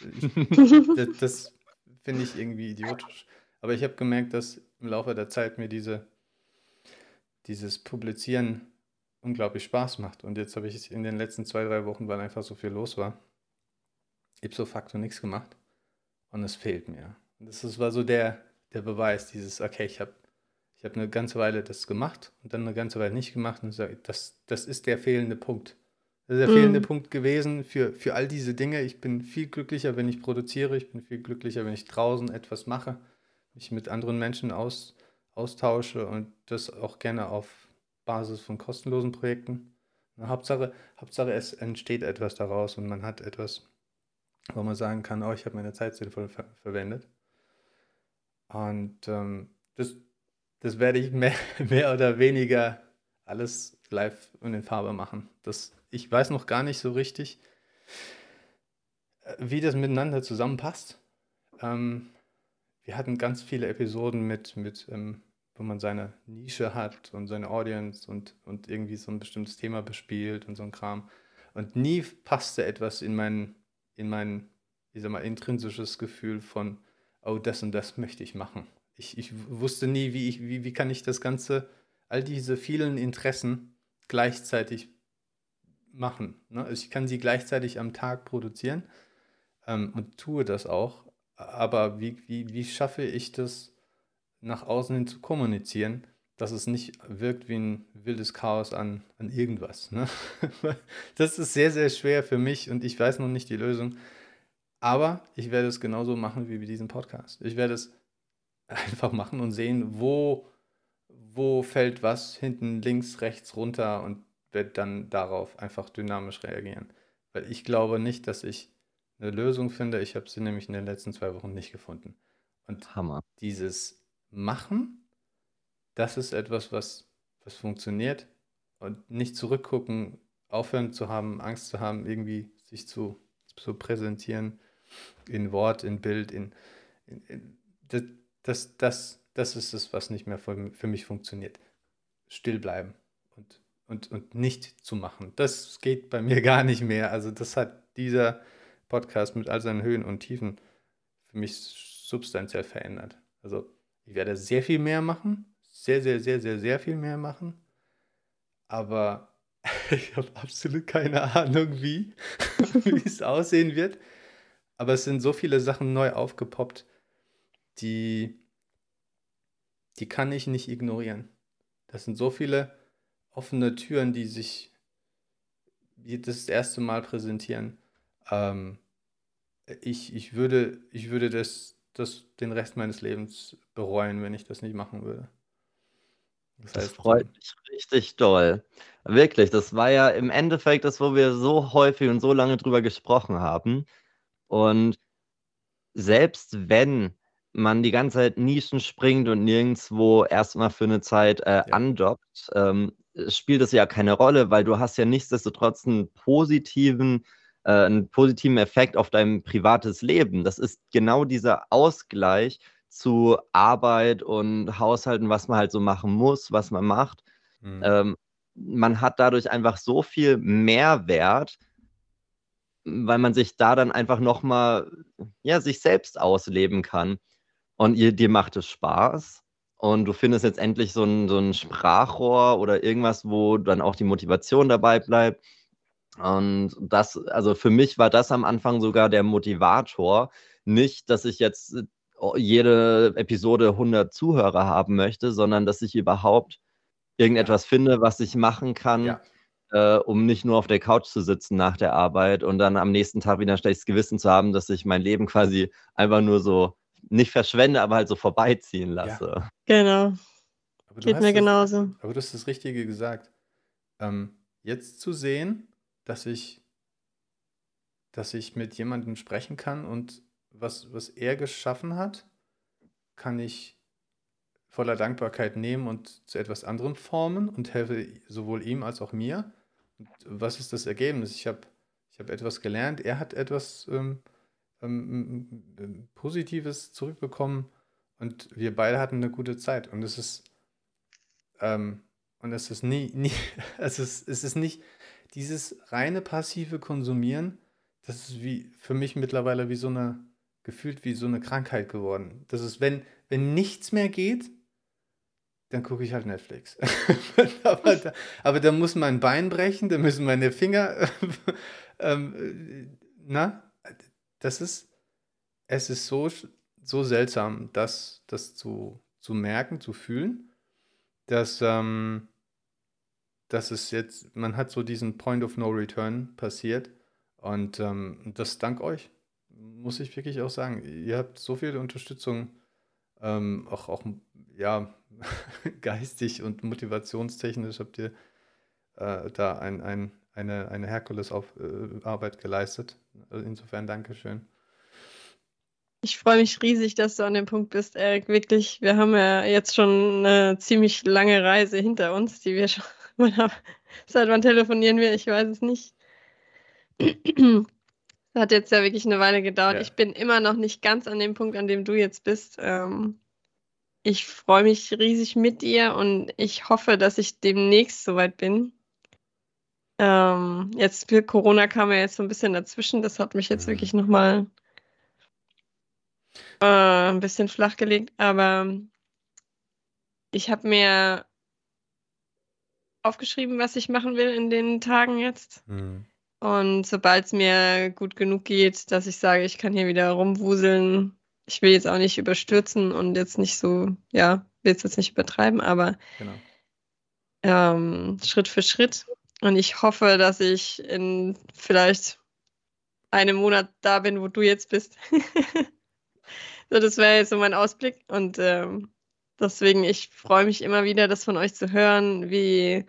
Speaker 1: Ich, <laughs> das, das finde ich irgendwie idiotisch. Aber ich habe gemerkt, dass im Laufe der Zeit mir diese, dieses Publizieren unglaublich Spaß macht. Und jetzt habe ich in den letzten zwei, drei Wochen, weil einfach so viel los war, ipso facto nichts gemacht. Und es fehlt mir. Und das war so der, der Beweis, dieses, okay, ich habe ich hab eine ganze Weile das gemacht und dann eine ganze Weile nicht gemacht. Und das, das ist der fehlende Punkt. Das ist der mhm. fehlende Punkt gewesen für, für all diese Dinge. Ich bin viel glücklicher, wenn ich produziere. Ich bin viel glücklicher, wenn ich draußen etwas mache, mich mit anderen Menschen aus, austausche und das auch gerne auf Basis von kostenlosen Projekten. Hauptsache, Hauptsache, es entsteht etwas daraus und man hat etwas, wo man sagen kann, oh, ich habe meine Zeit sinnvoll ver verwendet. Und ähm, das, das werde ich mehr, <laughs> mehr oder weniger alles live und in Farbe machen. Das, ich weiß noch gar nicht so richtig, äh, wie das miteinander zusammenpasst. Ähm, wir hatten ganz viele Episoden mit, mit ähm, wo man seine Nische hat und seine Audience und, und irgendwie so ein bestimmtes Thema bespielt und so ein Kram. Und nie passte etwas in mein, in mein, ich sag mal, intrinsisches Gefühl von, oh, das und das möchte ich machen. ich, ich wusste nie, wie, ich, wie, wie kann ich das Ganze, all diese vielen Interessen gleichzeitig machen. Ne? Also ich kann sie gleichzeitig am Tag produzieren ähm, und tue das auch. Aber wie, wie, wie schaffe ich das, nach außen hin zu kommunizieren, dass es nicht wirkt wie ein wildes Chaos an, an irgendwas. Ne? <laughs> Das ist sehr, sehr schwer für mich und ich weiß noch nicht die Lösung. Aber ich werde es genauso machen wie bei diesem Podcast. Ich werde es <laughs> einfach machen und sehen, wo, wo fällt was hinten links, rechts runter und werde dann darauf einfach dynamisch reagieren. Weil ich glaube nicht, dass ich eine Lösung finde. Ich habe sie nämlich in den letzten zwei Wochen nicht gefunden. Und
Speaker 3: Hammer.
Speaker 1: dieses Machen, das ist etwas, was, was funktioniert. Und nicht zurückgucken, aufhören zu haben, Angst zu haben, irgendwie sich zu, zu präsentieren in Wort, in Bild, in, in, in das, das, das, das ist es, was nicht mehr für, für mich funktioniert. Still bleiben und, und, und nicht zu machen. Das geht bei mir <laughs> gar nicht mehr. Also das hat dieser Podcast mit all seinen Höhen und Tiefen für mich substanziell verändert. Also ich werde sehr viel mehr machen, sehr, sehr, sehr, sehr, sehr viel mehr machen, aber <laughs> ich habe absolut keine Ahnung, wie, <laughs> wie es aussehen wird. Aber es sind so viele Sachen neu aufgepoppt, die, die kann ich nicht ignorieren. Das sind so viele offene Türen, die sich das erste Mal präsentieren. Ähm, ich, ich würde, ich würde das, das den Rest meines Lebens bereuen, wenn ich das nicht machen würde.
Speaker 3: Das, das freut mich richtig doll. Wirklich, das war ja im Endeffekt das, wo wir so häufig und so lange drüber gesprochen haben. Und selbst wenn man die ganze Zeit Nischen springt und nirgendwo erstmal für eine Zeit äh, ja. andockt, ähm, spielt es ja keine Rolle, weil du hast ja nichtsdestotrotz einen positiven, äh, einen positiven Effekt auf dein privates Leben. Das ist genau dieser Ausgleich zu Arbeit und Haushalten, was man halt so machen muss, was man macht. Mhm. Ähm, man hat dadurch einfach so viel Mehrwert, weil man sich da dann einfach nochmal, ja, sich selbst ausleben kann. Und ihr, dir macht es Spaß. Und du findest jetzt endlich so ein, so ein Sprachrohr oder irgendwas, wo dann auch die Motivation dabei bleibt. Und das, also für mich war das am Anfang sogar der Motivator. Nicht, dass ich jetzt oh, jede Episode 100 Zuhörer haben möchte, sondern dass ich überhaupt irgendetwas finde, was ich machen kann, ja äh, um nicht nur auf der Couch zu sitzen nach der Arbeit und dann am nächsten Tag wieder ein schlechtes Gewissen zu haben, dass ich mein Leben quasi einfach nur so nicht verschwende, aber halt so vorbeiziehen lasse.
Speaker 2: Ja. Genau. Geht mir genauso.
Speaker 1: aber du hast das Richtige gesagt. Ähm, jetzt zu sehen, dass ich, dass ich mit jemandem sprechen kann und was, was er geschaffen hat, kann ich voller Dankbarkeit nehmen und zu etwas anderem formen und helfe sowohl ihm als auch mir. Und was ist das Ergebnis? Ich habe ich hab etwas gelernt, er hat etwas ähm, ähm, ähm, Positives zurückbekommen und wir beide hatten eine gute Zeit. Und es ist, ähm, und es ist nie, nie <laughs> es, ist, es ist nicht dieses reine passive Konsumieren, das ist wie für mich mittlerweile wie so eine, gefühlt wie so eine Krankheit geworden. Das ist, wenn, wenn nichts mehr geht, dann gucke ich halt Netflix. <laughs> aber, da, aber da muss mein Bein brechen, da müssen meine Finger. <laughs> ähm, na, das ist, es ist so, so seltsam, das, das zu, zu merken, zu fühlen, dass, ähm, dass es jetzt, man hat so diesen Point of No Return passiert und ähm, das dank euch, muss ich wirklich auch sagen. Ihr habt so viel Unterstützung, ähm, auch, auch ja, <laughs> geistig und motivationstechnisch habt ihr äh, da ein, ein, eine, eine Herkules-Arbeit äh, geleistet. Also insofern Dankeschön.
Speaker 2: Ich freue mich riesig, dass du an dem Punkt bist, Erik. Wirklich, wir haben ja jetzt schon eine ziemlich lange Reise hinter uns, die wir schon. <laughs> Seit wann telefonieren wir? Ich weiß es nicht. <clears throat> Hat jetzt ja wirklich eine Weile gedauert. Ja. Ich bin immer noch nicht ganz an dem Punkt, an dem du jetzt bist. Ähm, ich freue mich riesig mit dir und ich hoffe, dass ich demnächst soweit bin. Ähm, jetzt Corona kam ja jetzt so ein bisschen dazwischen, das hat mich jetzt mhm. wirklich nochmal Äh, ein bisschen flach gelegt, aber ich habe mir aufgeschrieben, was ich machen will in den Tagen jetzt.
Speaker 1: Mhm.
Speaker 2: Und sobald es mir gut genug geht, dass ich sage, ich kann hier wieder rumwuseln, ich will jetzt auch nicht überstürzen und jetzt nicht so, ja, will es jetzt nicht übertreiben, aber
Speaker 1: Genau.
Speaker 2: ähm, Schritt für Schritt. Und ich hoffe, dass ich in vielleicht einem Monat da bin, wo du jetzt bist. <laughs> so, das wäre jetzt so mein Ausblick. Und ähm, deswegen, ich freue mich immer wieder, das von euch zu hören, wie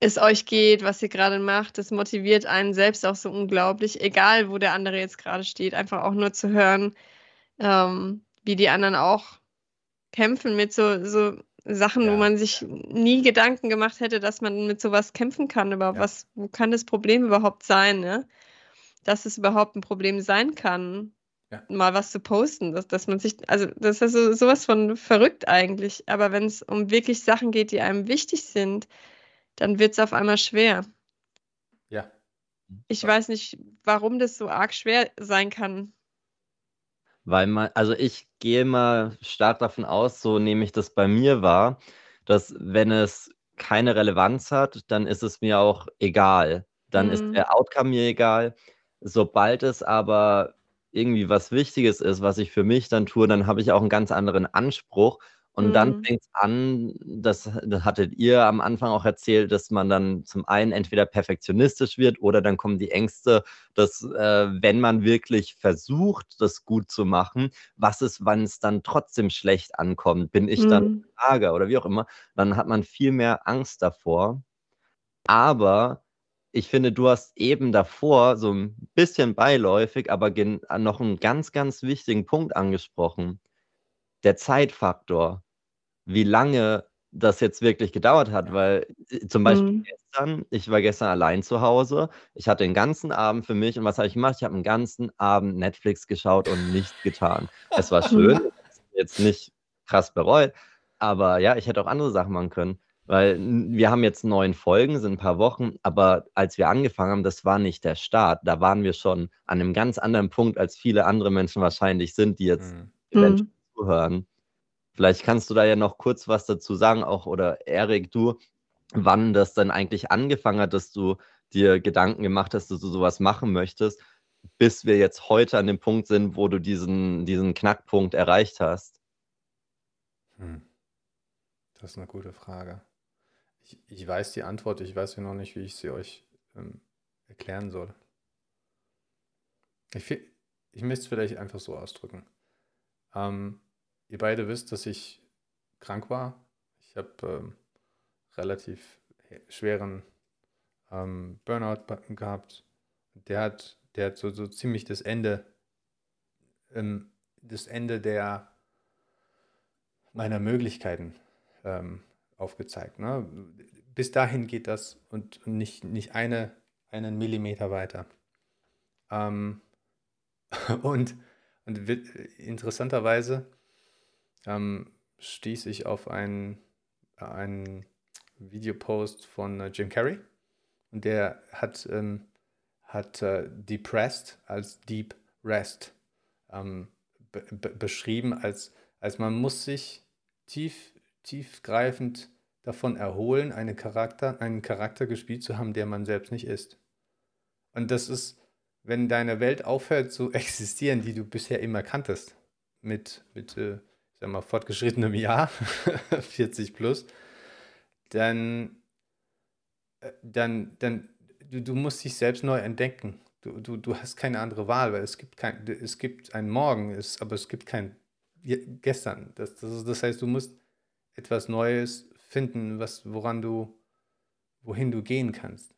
Speaker 2: es euch geht, was ihr gerade macht. Das motiviert einen selbst auch so unglaublich, egal wo der andere jetzt gerade steht, einfach auch nur zu hören, ähm, wie die anderen auch kämpfen mit so, so Sachen,
Speaker 1: Ja.
Speaker 2: wo man sich nie Gedanken gemacht hätte, dass man mit sowas kämpfen kann. Aber
Speaker 1: Ja.
Speaker 2: was, wo kann das Problem überhaupt sein, ne? Dass es überhaupt ein Problem sein kann,
Speaker 1: Ja.
Speaker 2: mal was zu posten, dass, dass man sich, also das ist so, sowas von verrückt eigentlich. Aber wenn es um wirklich Sachen geht, die einem wichtig sind, dann wird es auf einmal schwer.
Speaker 1: Ja.
Speaker 2: Ich weiß nicht, warum das so arg schwer sein kann.
Speaker 3: Weil man, also ich gehe mal stark davon aus, so nehme ich das bei mir wahr, dass wenn es keine Relevanz hat, dann ist es mir auch egal. Dann ist
Speaker 2: Mhm.
Speaker 3: der Outcome mir egal. Sobald es aber irgendwie was Wichtiges ist, was ich für mich dann tue, dann habe ich auch einen ganz anderen Anspruch. Und dann
Speaker 2: Mhm.
Speaker 3: fängt es an, das, das hattet ihr am Anfang auch erzählt, dass man dann zum einen entweder perfektionistisch wird oder dann kommen die Ängste, dass äh, wenn man wirklich versucht, das gut zu machen, was ist, wenn es dann trotzdem schlecht ankommt? Bin ich dann
Speaker 2: Mhm.
Speaker 3: Lager oder wie auch immer? Dann hat man viel mehr Angst davor. Aber ich finde, du hast eben davor so ein bisschen beiläufig, aber noch einen ganz, ganz wichtigen Punkt angesprochen. Der Zeitfaktor. Wie lange das jetzt wirklich gedauert hat, weil äh, zum Beispiel
Speaker 2: Mhm.
Speaker 3: gestern, ich war gestern allein zu Hause, ich hatte den ganzen Abend für mich und was habe ich gemacht? Ich habe den ganzen Abend Netflix geschaut und nichts getan. Es war <laughs> schön, jetzt nicht krass bereut, aber ja, ich hätte auch andere Sachen machen können, weil wir haben jetzt neun Folgen, sind ein paar Wochen, aber als wir angefangen haben, das war nicht der Start. Da waren wir schon an einem ganz anderen Punkt, als viele andere Menschen wahrscheinlich sind, die jetzt
Speaker 1: Mhm.
Speaker 3: Zuhören. Vielleicht kannst du da ja noch kurz was dazu sagen, auch oder Erik, du, wann das dann eigentlich angefangen hat, dass du dir Gedanken gemacht hast, dass du sowas machen möchtest, bis wir jetzt heute an dem Punkt sind, wo du diesen, diesen Knackpunkt erreicht hast.
Speaker 1: Hm. Das ist eine gute Frage. Ich, ich weiß die Antwort, ich weiß ja noch nicht, wie ich sie euch ähm, erklären soll. Ich, ich möchte es vielleicht einfach so ausdrücken. Ähm, ihr beide wisst, dass ich krank war. Ich habe ähm, relativ schweren ähm, Burnout gehabt. Der hat, der hat so, so ziemlich das Ende, ähm, das Ende der meiner Möglichkeiten ähm, aufgezeigt. Ne? Bis dahin geht das und, nicht, nicht eine, einen Millimeter weiter. Ähm, <laughs> und und interessanterweise ähm, stieß ich auf einen, einen Videopost von äh, Jim Carrey und der hat, ähm, hat äh, Depressed als Deep Rest ähm, be be beschrieben, als, als man muss sich tief, tiefgreifend davon erholen, einen Charakter, einen Charakter gespielt zu haben, der man selbst nicht ist. Und das ist, wenn deine Welt aufhört zu <laughs> existieren, die du bisher immer kanntest, mit, mit äh, ich sag mal, fortgeschrittenem Jahr, <laughs> 40 plus, dann, äh, dann, dann du, du musst dich selbst neu entdecken. Du, du, du hast keine andere Wahl, weil es gibt kein, es gibt ein Morgen, es, aber es gibt kein gestern. Das, das, das heißt, du musst etwas Neues finden, was, woran du, wohin du gehen kannst.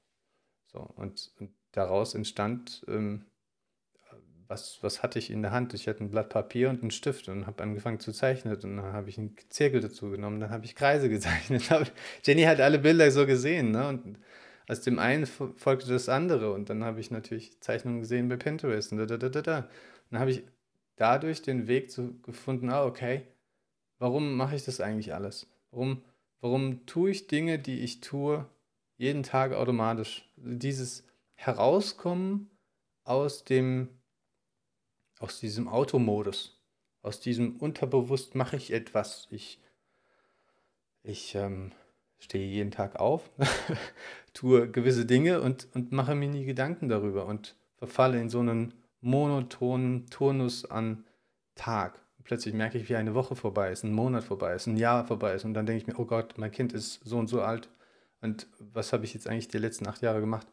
Speaker 1: So, und, und daraus entstand, ähm, was, was hatte ich in der Hand? Ich hatte ein Blatt Papier und einen Stift und habe angefangen zu zeichnen. Und dann habe ich einen Zirkel dazu genommen, dann habe ich Kreise <laughs> gezeichnet. Jenny hat alle Bilder so gesehen, ne? Und aus dem einen fo- folgte das andere. Und dann habe ich natürlich Zeichnungen gesehen bei Pinterest und da, da, da, da, da. Und dann habe ich dadurch den Weg zu, gefunden, ah, okay, warum mache ich das eigentlich alles? Warum, warum tue ich Dinge, die ich tue, jeden Tag automatisch? Dieses Herauskommen aus dem, aus diesem Automodus, aus diesem unterbewusst mache ich etwas. Ich, ich ähm, stehe jeden Tag auf, <laughs> tue gewisse Dinge und, und mache mir nie Gedanken darüber und verfalle in so einen monotonen Turnus an Tag. Plötzlich merke ich, wie eine Woche vorbei ist, ein Monat vorbei ist, ein Jahr vorbei ist und dann denke ich mir, oh Gott, mein Kind ist so und so alt und was habe ich jetzt eigentlich die letzten acht Jahre gemacht?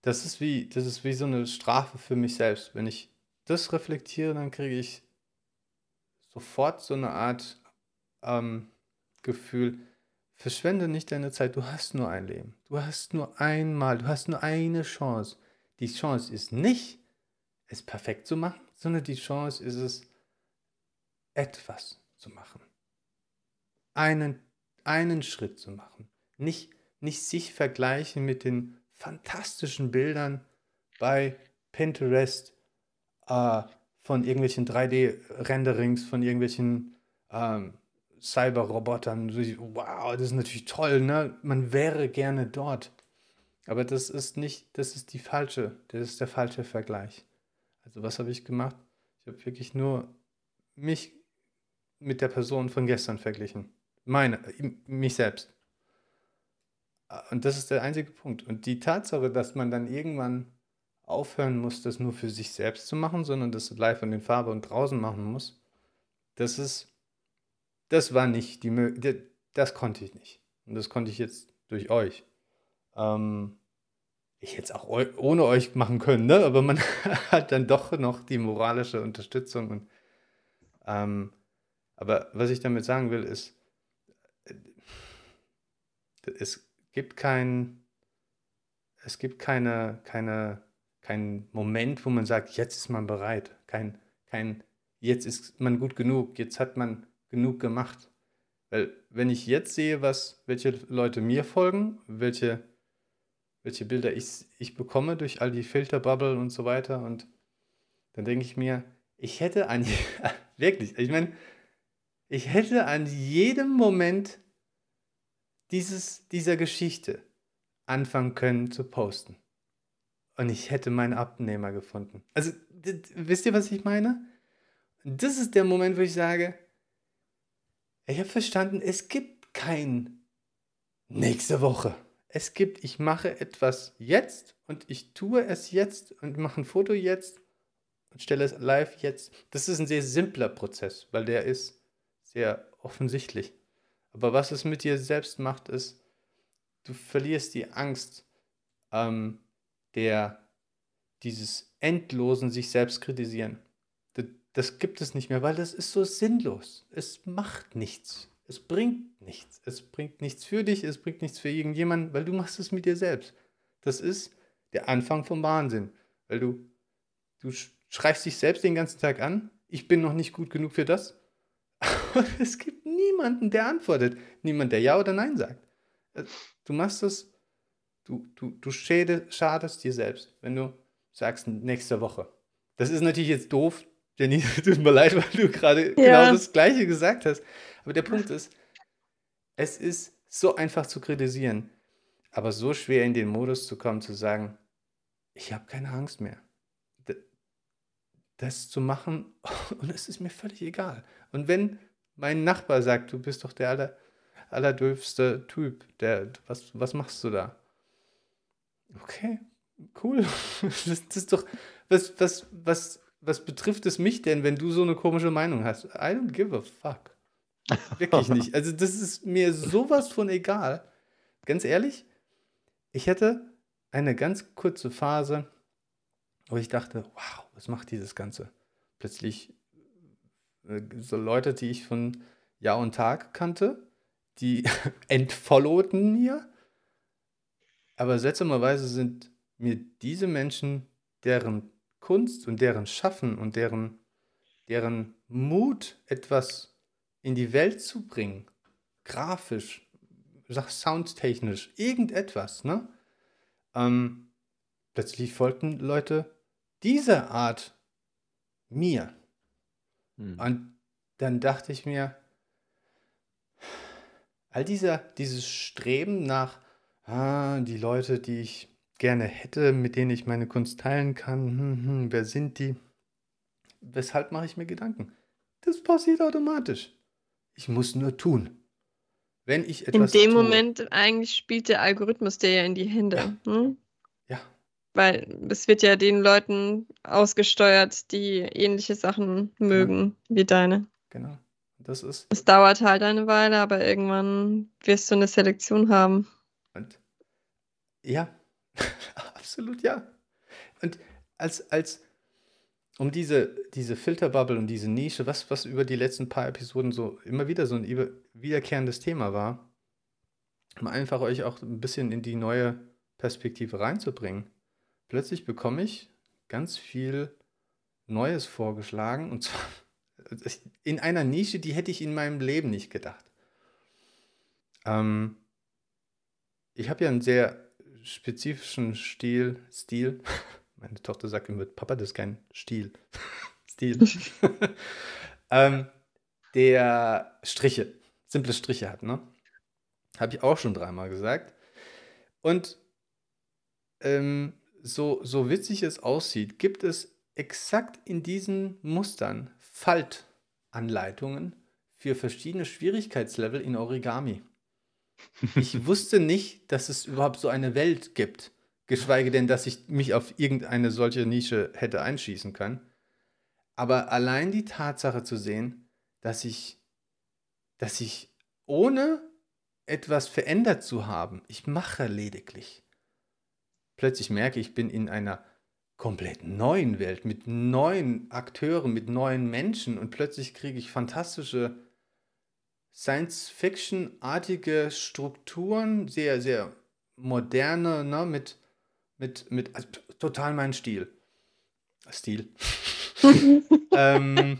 Speaker 1: Das ist wie, das ist wie so eine Strafe für mich selbst. Wenn ich das reflektiere, dann kriege ich sofort so eine Art ähm, Gefühl, verschwende nicht deine Zeit, du hast nur ein Leben. Du hast nur einmal, du hast nur eine Chance. Die Chance ist nicht, es perfekt zu machen, sondern die Chance ist es, etwas zu machen. Einen, einen Schritt zu machen. Nicht, nicht sich vergleichen mit den fantastischen Bildern bei Pinterest äh, von irgendwelchen 3D-Renderings, von irgendwelchen ähm, Cyber-Robotern. Wow, das ist natürlich toll, ne? Man wäre gerne dort. Aber das ist nicht, das ist die falsche, das ist der falsche Vergleich. Also was habe ich gemacht? Ich habe wirklich nur mich mit der Person von gestern verglichen. Meine, mich selbst. Und das ist der einzige Punkt. Und die Tatsache, dass man dann irgendwann aufhören muss, das nur für sich selbst zu machen, sondern das live in den Farbe und draußen machen muss, das ist, das war nicht die Möglichkeit, das konnte ich nicht. Und das konnte ich jetzt durch euch. Ähm, ich hätte es auch ohne euch machen können, ne? aber man <laughs> hat dann doch noch die moralische Unterstützung. Und, ähm, aber was ich damit sagen will, ist, äh, es gibt kein, es gibt keine, keine, keinen Moment, wo man sagt, jetzt ist man bereit. Kein, kein, jetzt ist man gut genug, jetzt hat man genug gemacht. Weil wenn ich jetzt sehe, was, welche Leute mir folgen, welche, welche Bilder ich, ich bekomme durch all die Filterbubble und so weiter, und dann denke ich mir, ich hätte an, <laughs> wirklich, ich meine, ich hätte an jedem Moment dieses, dieser Geschichte anfangen können zu posten. Und ich hätte meinen Abnehmer gefunden. Also, wisst ihr, was ich meine? Das ist der Moment, wo ich sage, ich habe verstanden, es gibt kein nächste Woche. Es gibt, ich mache etwas jetzt und ich tue es jetzt und mache ein Foto jetzt und stelle es live jetzt. Das ist ein sehr simpler Prozess, weil der ist sehr offensichtlich. Aber was es mit dir selbst macht, ist, du verlierst die Angst ähm, der dieses endlosen sich selbst kritisieren. Das, das gibt es nicht mehr, weil das ist so sinnlos. Es macht nichts. Es bringt nichts. Es bringt nichts für dich, es bringt nichts für irgendjemanden, weil du machst es mit dir selbst. Das ist der Anfang vom Wahnsinn, weil du du schreibst dich selbst den ganzen Tag an. Ich bin noch nicht gut genug für das. <laughs> Es gibt niemanden, der antwortet. Niemand, der Ja oder Nein sagt. Äh, du machst es, du, du, du schäde, schadest dir selbst, wenn du sagst, nächste Woche. Das ist natürlich jetzt doof, Jenny, <laughs> tut mir leid, weil du gerade ja. genau das Gleiche gesagt hast. Aber der Punkt ist, es ist so einfach zu kritisieren, aber so schwer in den Modus zu kommen, zu sagen, ich habe keine Angst mehr. Das zu machen, <laughs> und es ist mir völlig egal. Und wenn mein Nachbar sagt, du bist doch der aller, allerdöfste Typ, der, was, was machst du da? Okay, cool. <laughs> Das, das ist doch, was, was, was, was betrifft es mich denn, wenn du so eine komische Meinung hast? I don't give a fuck. Wirklich nicht. Also, das ist mir sowas von egal. Ganz ehrlich, ich hatte eine ganz kurze Phase, wo ich dachte, wow, was macht dieses Ganze? Plötzlich äh, so Leute, die ich von Jahr und Tag kannte, die <laughs> entfollowten mir. Aber seltsamerweise sind mir diese Menschen, deren Kunst und deren Schaffen und deren, deren Mut, etwas in die Welt zu bringen, grafisch, soundtechnisch, irgendetwas, ne? Ähm, plötzlich folgten Leute dieser Art mir. Hm. Und dann dachte ich mir, all dieser, dieses Streben nach, ah, die Leute, die ich gerne hätte, mit denen ich meine Kunst teilen kann, hm, hm, wer sind die? weshalb mache ich mir Gedanken? Das passiert automatisch. Ich muss nur tun. Wenn ich
Speaker 2: In
Speaker 1: etwas
Speaker 2: dem
Speaker 1: tue.
Speaker 2: Moment eigentlich spielt der Algorithmus dir ja in die Hände. Ne?
Speaker 1: Ja,
Speaker 2: Weil es wird ja den Leuten ausgesteuert, die ähnliche Sachen mögen wie deine.
Speaker 1: genau. Das ist.
Speaker 2: Es dauert halt eine Weile, aber irgendwann wirst du eine Selektion haben.
Speaker 1: Ja, <laughs> absolut ja. Und als, als um diese, diese Filterbubble und diese Nische, was, was über die letzten paar Episoden so immer wieder so ein wiederkehrendes Thema war, um einfach euch auch ein bisschen in die neue Perspektive reinzubringen. Plötzlich bekomme ich ganz viel Neues vorgeschlagen und zwar <laughs> in einer Nische, die hätte ich in meinem Leben nicht gedacht. Ähm, ich habe ja einen sehr spezifischen Stil, Stil. <laughs> Meine Tochter sagt immer, Papa, das ist kein Stil. <laughs> Stil. <laughs> ähm, der Striche, simple Striche hat, ne? Habe ich auch schon dreimal gesagt. Und ähm, so, so witzig es aussieht, gibt es exakt in diesen Mustern Faltanleitungen für verschiedene Schwierigkeitslevel in Origami. Ich <laughs> wusste nicht, dass es überhaupt so eine Welt gibt, geschweige denn, dass ich mich auf irgendeine solche Nische hätte einschießen können. Aber allein die Tatsache zu sehen, dass ich, dass ich ohne etwas verändert zu haben, ich mache lediglich, plötzlich merke ich, ich bin in einer komplett neuen Welt mit neuen Akteuren, mit neuen Menschen und plötzlich kriege ich fantastische Science-Fiction-artige Strukturen, sehr, sehr moderne, ne, mit, mit, mit also total mein Stil. Stil. <laughs> ähm,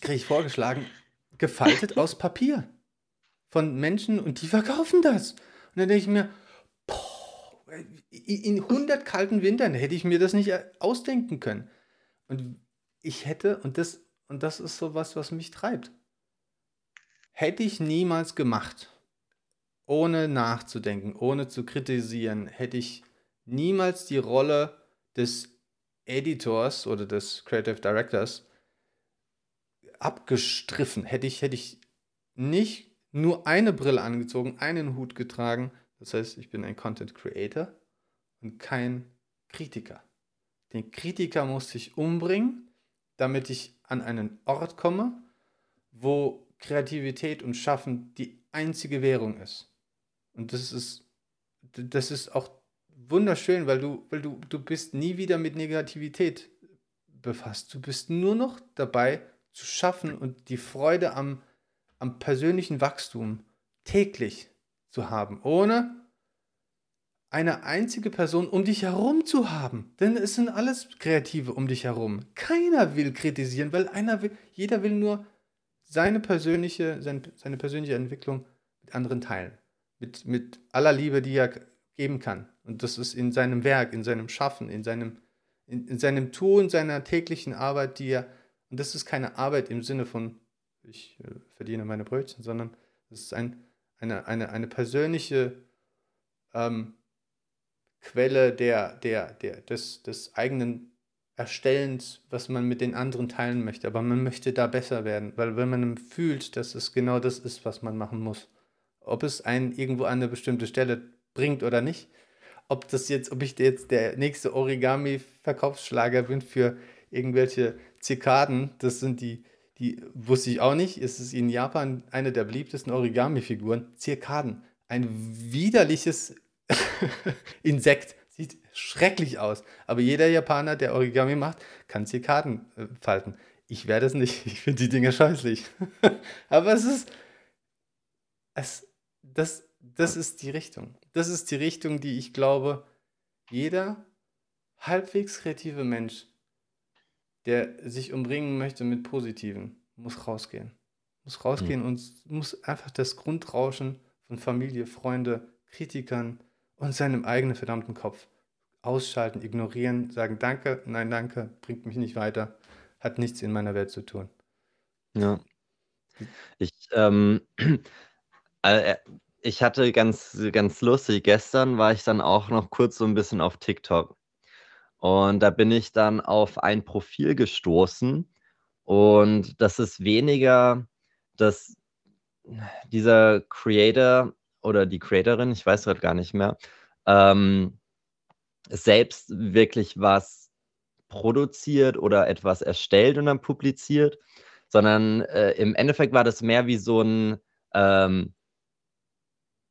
Speaker 1: kriege ich vorgeschlagen, gefaltet aus Papier von Menschen und die verkaufen das. Und dann denke ich mir, boah, in 100 kalten Wintern hätte ich mir das nicht ausdenken können. Und ich hätte, und das, und das ist so was, was mich treibt. Hätte ich niemals gemacht, ohne nachzudenken, ohne zu kritisieren, hätte ich niemals die Rolle des Editors oder des Creative Directors abgestriffen. Hätte ich, hätte ich nicht nur eine Brille angezogen, einen Hut getragen. Das heißt, ich bin ein Content Creator und kein Kritiker. Den Kritiker musste ich umbringen, damit ich an einen Ort komme, wo Kreativität und Schaffen die einzige Währung ist. Und das ist, das ist auch wunderschön, weil du, weil du, du bist nie wieder mit Negativität befasst. Du bist nur noch dabei zu schaffen und die Freude am, am persönlichen Wachstum täglich zu haben, ohne eine einzige Person um dich herum zu haben. Denn es sind alles Kreative um dich herum. Keiner will kritisieren, weil einer will, jeder will nur seine persönliche, seine, seine persönliche Entwicklung mit anderen teilen. Mit, mit aller Liebe, die er geben kann. Und das ist in seinem Werk, in seinem Schaffen, in seinem, in, in seinem Tun, seiner täglichen Arbeit, die er, und das ist keine Arbeit im Sinne von, ich äh, verdiene meine Brötchen, sondern das ist ein, eine, eine, eine persönliche ähm, Quelle der, der, der, des, des eigenen Erstellens, was man mit den anderen teilen möchte. Aber man möchte da besser werden, weil wenn man fühlt, dass es genau das ist, was man machen muss. Ob es einen irgendwo an eine bestimmte Stelle bringt oder nicht. Ob das jetzt, ob ich jetzt der nächste Origami-Verkaufsschlager bin für irgendwelche Zikaden, das sind die, die wusste ich auch nicht. Es ist in Japan eine der beliebtesten Origami-Figuren. Zikaden. Ein widerliches <laughs> Insekt. Sieht schrecklich aus. Aber jeder Japaner, der Origami macht, kann Zikaden äh, falten. Ich werde es nicht. <laughs> Ich finde die Dinge scheußlich. <laughs> Aber es ist. Es, das, das ist die Richtung. Das ist die Richtung, die ich glaube, jeder halbwegs kreative Mensch, der sich umbringen möchte mit Positiven, muss rausgehen. Muss rausgehen mhm. und muss einfach das Grundrauschen von Familie, Freunde, Kritikern und seinem eigenen verdammten Kopf ausschalten, ignorieren, sagen Danke, nein, danke, bringt mich nicht weiter, hat nichts in meiner Welt zu tun.
Speaker 3: Ja. Ich, ähm, <clears throat> äh, ich hatte ganz, ganz lustig, gestern war ich dann auch noch kurz so ein bisschen auf TikTok. Und da bin ich dann auf ein Profil gestoßen. Und das ist weniger, dass dieser Creator oder die Creatorin, ich weiß gerade gar nicht mehr, ähm, selbst wirklich was produziert oder etwas erstellt und dann publiziert, sondern äh, im Endeffekt war das mehr wie so ein ähm,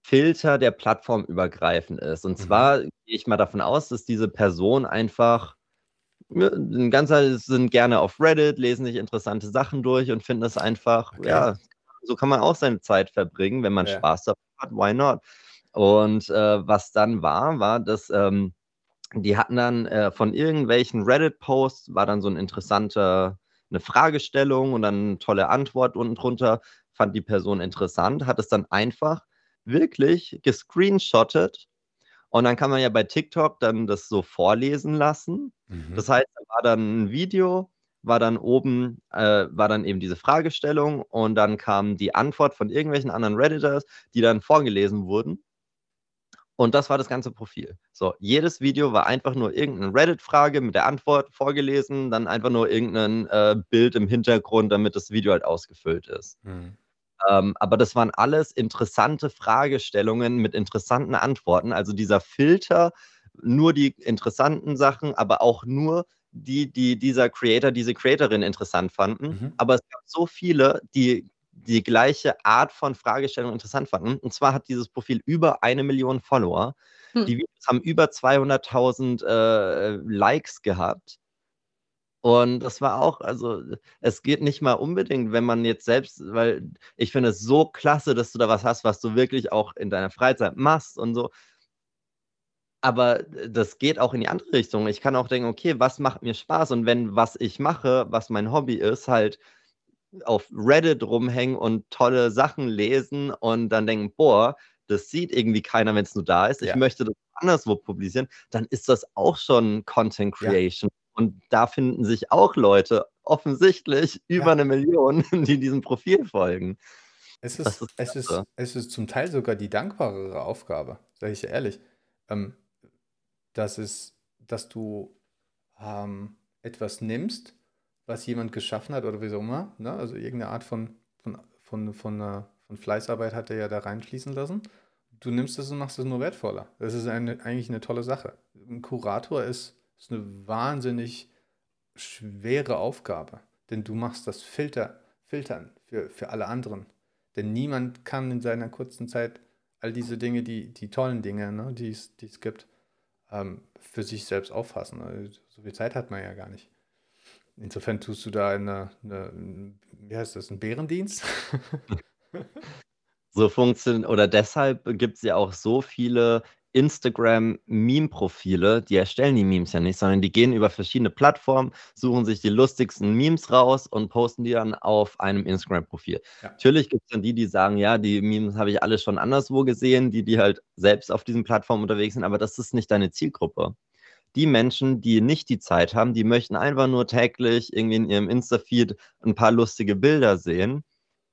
Speaker 3: Filter, der plattformübergreifend ist. Und mhm. zwar gehe ich mal davon aus, dass diese Person einfach ein ganzer sind gerne auf Reddit, lesen sich interessante Sachen durch und finden es einfach, okay. ja, so kann man auch seine Zeit verbringen, wenn man ja. Spaß dabei hat, why not? Und äh, was dann war, war, dass ähm, die hatten dann äh, von irgendwelchen Reddit-Posts, war dann so ein interessanter, eine Fragestellung und dann eine tolle Antwort unten drunter, fand die Person interessant, hat es dann einfach wirklich gescreenshottet und dann kann man ja bei TikTok dann das so vorlesen lassen. Mhm. Das heißt, da war dann ein Video, war dann oben, äh, war dann eben diese Fragestellung und dann kam die Antwort von irgendwelchen anderen Redditors, die dann vorgelesen wurden. Und das war das ganze Profil. So, jedes Video war einfach nur irgendeine Reddit-Frage mit der Antwort vorgelesen, dann einfach nur irgendein äh, Bild im Hintergrund, damit das Video halt ausgefüllt ist. Mhm. Ähm, aber das waren alles interessante Fragestellungen mit interessanten Antworten. Also dieser Filter, nur die interessanten Sachen, aber auch nur die, die dieser Creator, diese Creatorin interessant fanden. Mhm. Aber es gab so viele, die die gleiche Art von Fragestellung interessant fanden. Und zwar hat dieses Profil über eine Million Follower. Hm. Die Videos haben über 200.000 äh, Likes gehabt. Und das war auch, also es geht nicht mal unbedingt, wenn man jetzt selbst, weil ich finde es so klasse, dass du da was hast, was du wirklich auch in deiner Freizeit machst und so. Aber das geht auch in die andere Richtung. Ich kann auch denken, okay, was macht mir Spaß? Und wenn was ich mache, was mein Hobby ist, halt auf Reddit rumhängen und tolle Sachen lesen und dann denken, boah, das sieht irgendwie keiner, wenn es nur da ist. Ich ja. möchte das anderswo publizieren, dann ist das auch schon Content Creation. Ja. Und da finden sich auch Leute, offensichtlich über ja. eine Million, <laughs> die diesem Profil folgen.
Speaker 1: Es ist, ist es, ist, es ist zum Teil sogar die dankbarere Aufgabe, sage ich ehrlich. Ähm, dass, es, dass du ähm, etwas nimmst, was jemand geschaffen hat oder wie auch immer. Ne? Also irgendeine Art von, von, von, von, äh, von Fleißarbeit hat er ja da reinfließen lassen. Du nimmst es und machst es nur wertvoller. Das ist eine, eigentlich eine tolle Sache. Ein Kurator ist, ist eine wahnsinnig schwere Aufgabe, denn du machst das Filter, Filtern für, für alle anderen. Denn niemand kann in seiner kurzen Zeit all diese Dinge, die, die tollen Dinge, ne, die es gibt, ähm, für sich selbst auffassen. Also, so viel Zeit hat man ja gar nicht. Insofern tust du da eine, eine wie heißt das, einen Bärendienst? <laughs>
Speaker 3: so funktioniert, oder deshalb gibt es ja auch so viele Instagram-Meme-Profile, die erstellen die Memes ja nicht, sondern die gehen über verschiedene Plattformen, suchen sich die lustigsten Memes raus und posten die dann auf einem Instagram-Profil. Ja. Natürlich gibt es dann die, die sagen, ja, die Memes habe ich alle schon anderswo gesehen, die, die halt selbst auf diesen Plattformen unterwegs sind, aber das ist nicht deine Zielgruppe die Menschen, die nicht die Zeit haben, die möchten einfach nur täglich irgendwie in ihrem Insta-Feed ein paar lustige Bilder sehen.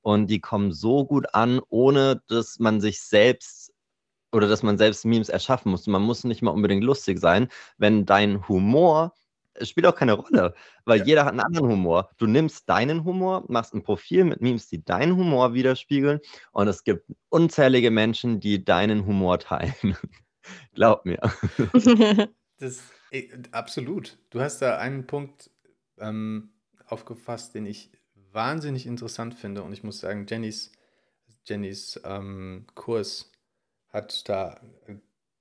Speaker 3: Und die kommen so gut an, ohne dass man sich selbst oder dass man selbst Memes erschaffen muss. Man muss nicht mal unbedingt lustig sein, wenn dein Humor es spielt auch keine Rolle, weil ja. jeder hat einen anderen Humor. Du nimmst deinen Humor, machst ein Profil mit Memes, die deinen Humor widerspiegeln und es gibt unzählige Menschen, die deinen Humor teilen. <laughs> Glaub mir. <laughs>
Speaker 1: Das, äh, absolut. Du hast da einen Punkt ähm, aufgefasst, den ich wahnsinnig interessant finde. Und ich muss sagen, Jennys, Jennys ähm, Kurs hat da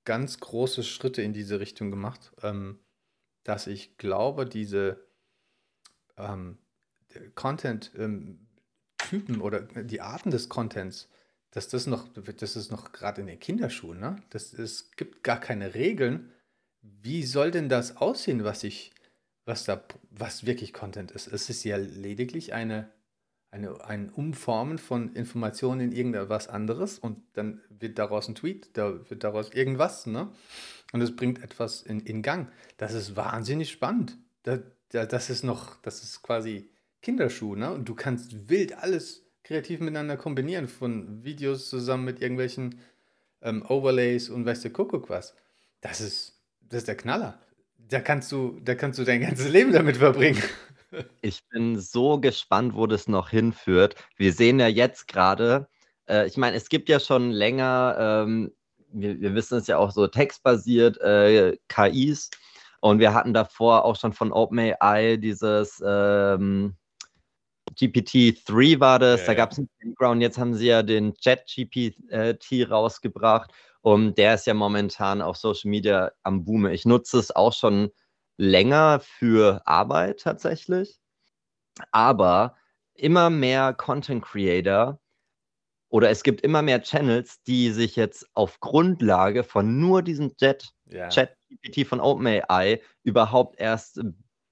Speaker 1: ganz große Schritte in diese Richtung gemacht, ähm, dass ich glaube, diese ähm, Content-Typen ähm, oder die Arten des Contents, dass das noch, das ist noch gerade in den Kinderschuhen, ne? Das, es gibt gar keine Regeln, wie soll denn das aussehen, was ich, was da, was wirklich Content ist? Es ist ja lediglich eine, eine, ein Umformen von Informationen in irgendetwas anderes und dann wird daraus ein Tweet, da wird daraus irgendwas, ne? Und es bringt etwas in, in Gang. Das ist wahnsinnig spannend. Da, da, das ist noch, das ist quasi Kinderschuh, ne? Und du kannst wild alles kreativ miteinander kombinieren, von Videos zusammen mit irgendwelchen ähm, Overlays und weißt du, Kuckuck was. Das ist, das ist der Knaller. da kannst du, da kannst du dein ganzes Leben damit verbringen.
Speaker 3: Ich bin so gespannt, wo das noch hinführt. Wir sehen ja jetzt gerade, äh, ich meine, es gibt ja schon länger, ähm, wir, wir, wissen es ja auch so, textbasiert äh, KIs. Und wir hatten davor auch schon von OpenAI dieses ähm, GPT-3 war das, ja, da gab es einen Background, jetzt haben sie ja den Chat-GPT rausgebracht und der ist ja momentan auf Social Media am Boom. Ich nutze es auch schon länger für Arbeit tatsächlich, aber immer mehr Content Creator oder es gibt immer mehr Channels, die sich jetzt auf Grundlage von nur diesem Jet, ja. Chat-GPT von OpenAI überhaupt erst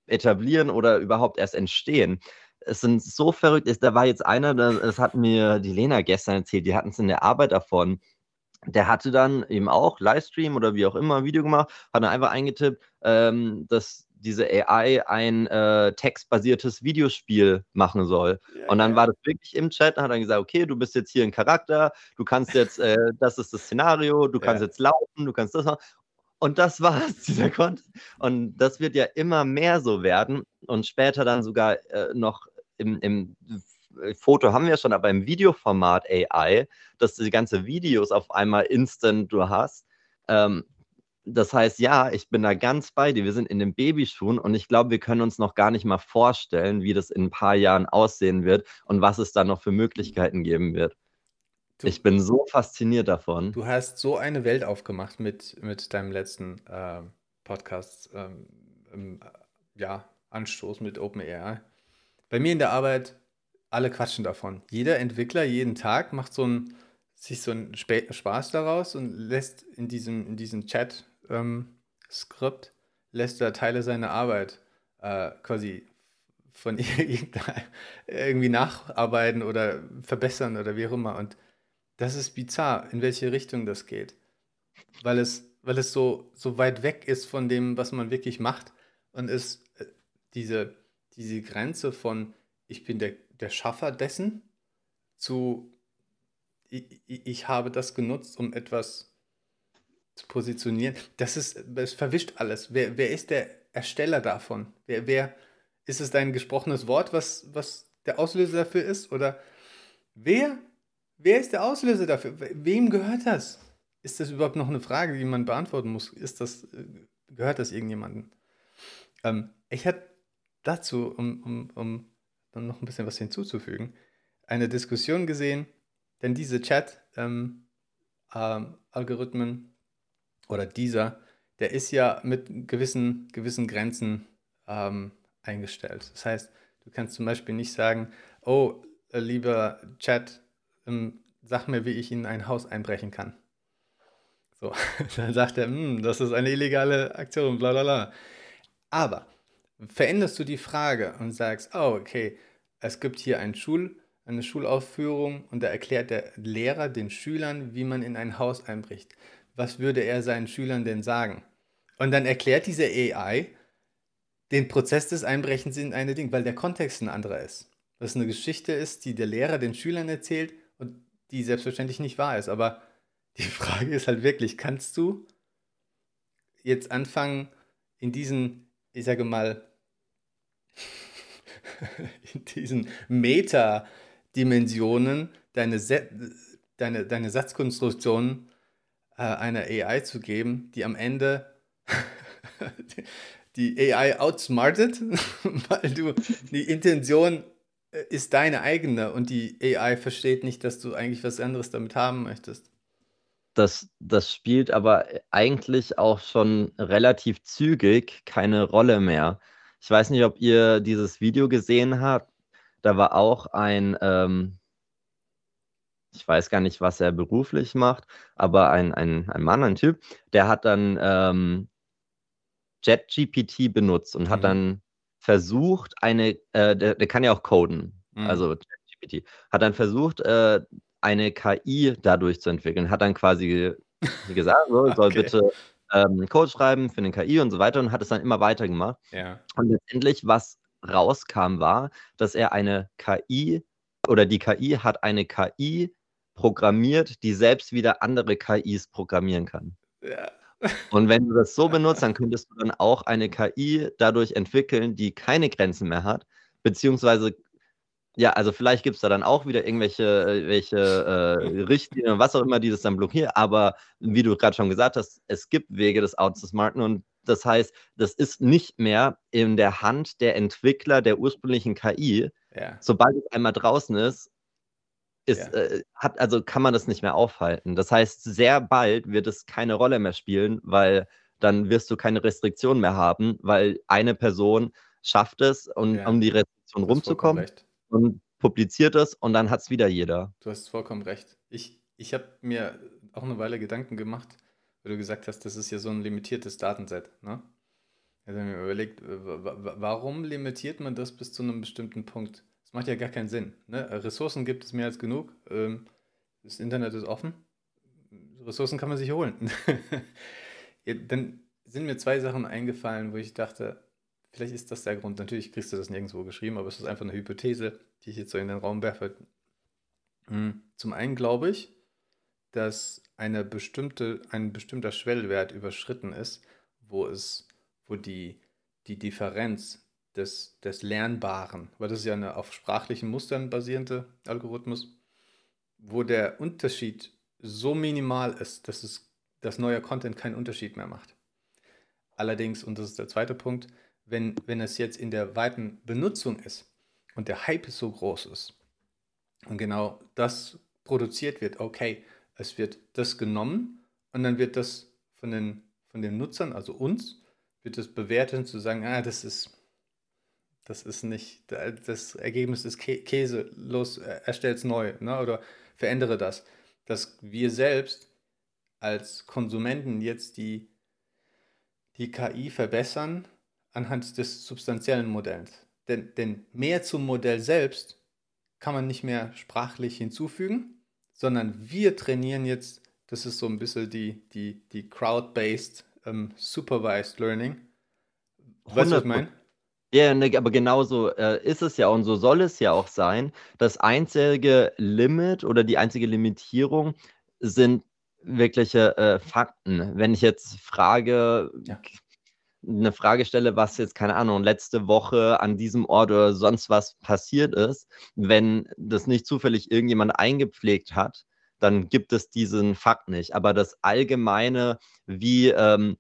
Speaker 3: etablieren oder überhaupt erst entstehen es sind so verrückt. Da war jetzt einer, das hat mir die Lena gestern erzählt, die hatten es in der Arbeit davon. Der hatte dann eben auch Livestream oder wie auch immer ein Video gemacht, hat dann einfach eingetippt, ähm, dass diese AI ein äh, textbasiertes Videospiel machen soll. Ja, und dann ja. war das wirklich im Chat, hat er gesagt, okay, du bist jetzt hier ein Charakter, du kannst jetzt, äh, <laughs> das ist das Szenario, du kannst ja. jetzt laufen, du kannst das machen. Und das war's, <laughs> dieser Content. Und das wird ja immer mehr so werden und später dann sogar äh, noch im, im Foto haben wir schon, aber im Videoformat AI, dass du die ganze Videos auf einmal instant du hast. Ähm, das heißt, ja, ich bin da ganz bei dir. Wir sind in den Babyschuhen und ich glaube, wir können uns noch gar nicht mal vorstellen, wie das in ein paar Jahren aussehen wird und was es da noch für Möglichkeiten geben wird. Du, ich bin so fasziniert davon.
Speaker 1: Du hast so eine Welt aufgemacht mit, mit deinem letzten äh, Podcast, ähm, äh, ja, Anstoß mit OpenAI. Bei mir in der Arbeit, alle quatschen davon. Jeder Entwickler jeden Tag macht so ein, sich so einen Spaß daraus und lässt in diesem, in diesem Chat-Skript, ähm, lässt er Teile seiner Arbeit äh, quasi von <laughs> irgendwie nacharbeiten oder verbessern oder wie auch immer. Und das ist bizarr, in welche Richtung das geht. Weil es, weil es so, so weit weg ist von dem, was man wirklich macht und es äh, diese diese Grenze von ich bin der, der Schaffer dessen zu ich, ich habe das genutzt, um etwas zu positionieren. Das ist, das verwischt alles. Wer, wer ist der Ersteller davon? Wer, wer ist es dein gesprochenes Wort, was, was der Auslöser dafür ist? Oder wer, wer ist der Auslöser dafür? Wem gehört das? Ist das überhaupt noch eine Frage, die man beantworten muss? Ist das, gehört das irgendjemandem? Ähm, ich hatte dazu, um, um, um dann noch ein bisschen was hinzuzufügen, eine Diskussion gesehen, denn diese Chat-Algorithmen ähm, ähm, oder dieser, der ist ja mit gewissen, gewissen Grenzen ähm, eingestellt. Das heißt, du kannst zum Beispiel nicht sagen, oh, äh, lieber Chat, ähm, sag mir, wie ich in ein Haus einbrechen kann. So, <laughs> dann sagt er, hm, das ist eine illegale Aktion, bla bla bla. Aber veränderst du die Frage und sagst, oh, okay, es gibt hier ein Schul, eine Schulaufführung und da erklärt der Lehrer den Schülern, wie man in ein Haus einbricht. Was würde er seinen Schülern denn sagen? Und dann erklärt diese AI den Prozess des Einbrechens in eine Ding, weil der Kontext ein anderer ist. Was eine Geschichte ist, die der Lehrer den Schülern erzählt und die selbstverständlich nicht wahr ist. Aber die <laughs> Frage ist halt wirklich, kannst du jetzt anfangen, in diesen, ich sage mal, <laughs> in diesen Meta-Dimensionen deine, deine, deine Satzkonstruktion äh, einer AI zu geben, die am Ende <laughs> die AI outsmartet, <laughs> weil du die Intention äh, ist deine eigene und die AI versteht nicht, dass du eigentlich was anderes damit haben möchtest.
Speaker 3: Das, das spielt aber eigentlich auch schon relativ zügig keine Rolle mehr. Ich weiß nicht, ob ihr dieses Video gesehen habt. Da war auch ein, ähm, ich weiß gar nicht, was er beruflich macht, aber ein, ein, ein Mann, ein Typ, der hat dann ähm, JetGPT benutzt und mhm. hat dann versucht, eine, äh, der, der, kann ja auch coden, mhm. also JetGPT, hat dann versucht, äh, eine KI dadurch zu entwickeln, hat dann quasi gesagt, so, <laughs> okay. soll bitte ähm, Code schreiben für eine KI und so weiter und hat es dann immer weitergemacht.
Speaker 1: Ja.
Speaker 3: Und letztendlich, was rauskam, war, dass er eine KI oder die KI hat eine KI programmiert, die selbst wieder andere KIs programmieren kann.
Speaker 1: Ja.
Speaker 3: Und wenn du das so <laughs> benutzt, dann könntest du dann auch eine KI dadurch entwickeln, die keine Grenzen mehr hat, beziehungsweise ja, also vielleicht gibt es da dann auch wieder irgendwelche äh, welche, äh, <laughs> Richtlinien, was auch immer, die das dann blockieren. Aber wie du gerade schon gesagt hast, es gibt Wege, das auszusmarten. Und das heißt, das ist nicht mehr in der Hand der Entwickler der ursprünglichen KI.
Speaker 1: Ja.
Speaker 3: Sobald es einmal draußen ist, ist
Speaker 1: Ja.
Speaker 3: äh, hat, also kann man das nicht mehr aufhalten. Das heißt, sehr bald wird es keine Rolle mehr spielen, weil dann wirst du keine Restriktion mehr haben, weil eine Person schafft es, um,
Speaker 1: Ja.
Speaker 3: um die Restriktion
Speaker 1: vollkommen
Speaker 3: rumzukommen
Speaker 1: recht.
Speaker 3: Und publiziert es und dann hat es wieder jeder.
Speaker 1: Du hast vollkommen recht. Ich, ich habe mir auch eine Weile Gedanken gemacht, weil du gesagt hast, das ist ja so ein limitiertes Datenset. Ne? Ich habe mir überlegt, äh, wa- wa- warum limitiert man das bis zu einem bestimmten Punkt? Das macht ja gar keinen Sinn. Ne? Ressourcen gibt es mehr als genug. Ähm, Das Internet ist offen. Ressourcen kann man sich holen. <laughs> Dann sind mir zwei Sachen eingefallen, wo ich dachte, vielleicht ist das der Grund. Natürlich kriegst du das nirgendwo geschrieben, aber es ist einfach eine Hypothese, die ich jetzt so in den Raum werfe. Mm, Zum einen glaube ich, dass eine bestimmte, ein bestimmter Schwellwert überschritten ist, wo es, wo die, die Differenz des, des Lernbaren, weil das ist ja eine auf sprachlichen Mustern basierende Algorithmus, wo der Unterschied so minimal ist, dass es dass neuer Content keinen Unterschied mehr macht. Allerdings, und das ist der zweite Punkt, wenn, wenn es jetzt in der weiten Benutzung ist und der Hype so groß ist und genau das produziert wird, okay, es wird das genommen und dann wird das von den, von den Nutzern, also uns, wird es bewertet und zu sagen, ah, das ist, das ist nicht, das Ergebnis ist Kä Käse, los, erstell es neu, ne? oder verändere das. Dass wir selbst als Konsumenten jetzt die, die KI verbessern anhand des substanziellen Modells. Denn, denn mehr zum Modell selbst kann man nicht mehr sprachlich hinzufügen, sondern wir trainieren jetzt, das ist so ein bisschen die, die, die Crowd-Based ähm, Supervised Learning. Weißt du, was ich meine?
Speaker 3: Ja, ne, aber genauso äh, ist es ja und so soll es ja auch sein. Das einzige Limit oder die einzige Limitierung sind wirkliche äh, Fakten. Wenn ich jetzt frage,
Speaker 1: Ja.
Speaker 3: Eine Frage stelle, was jetzt, keine Ahnung, letzte Woche an diesem Ort oder sonst was passiert ist, wenn das nicht zufällig irgendjemand eingepflegt hat, dann gibt es diesen Fakt nicht. Aber das Allgemeine, wie, ähm,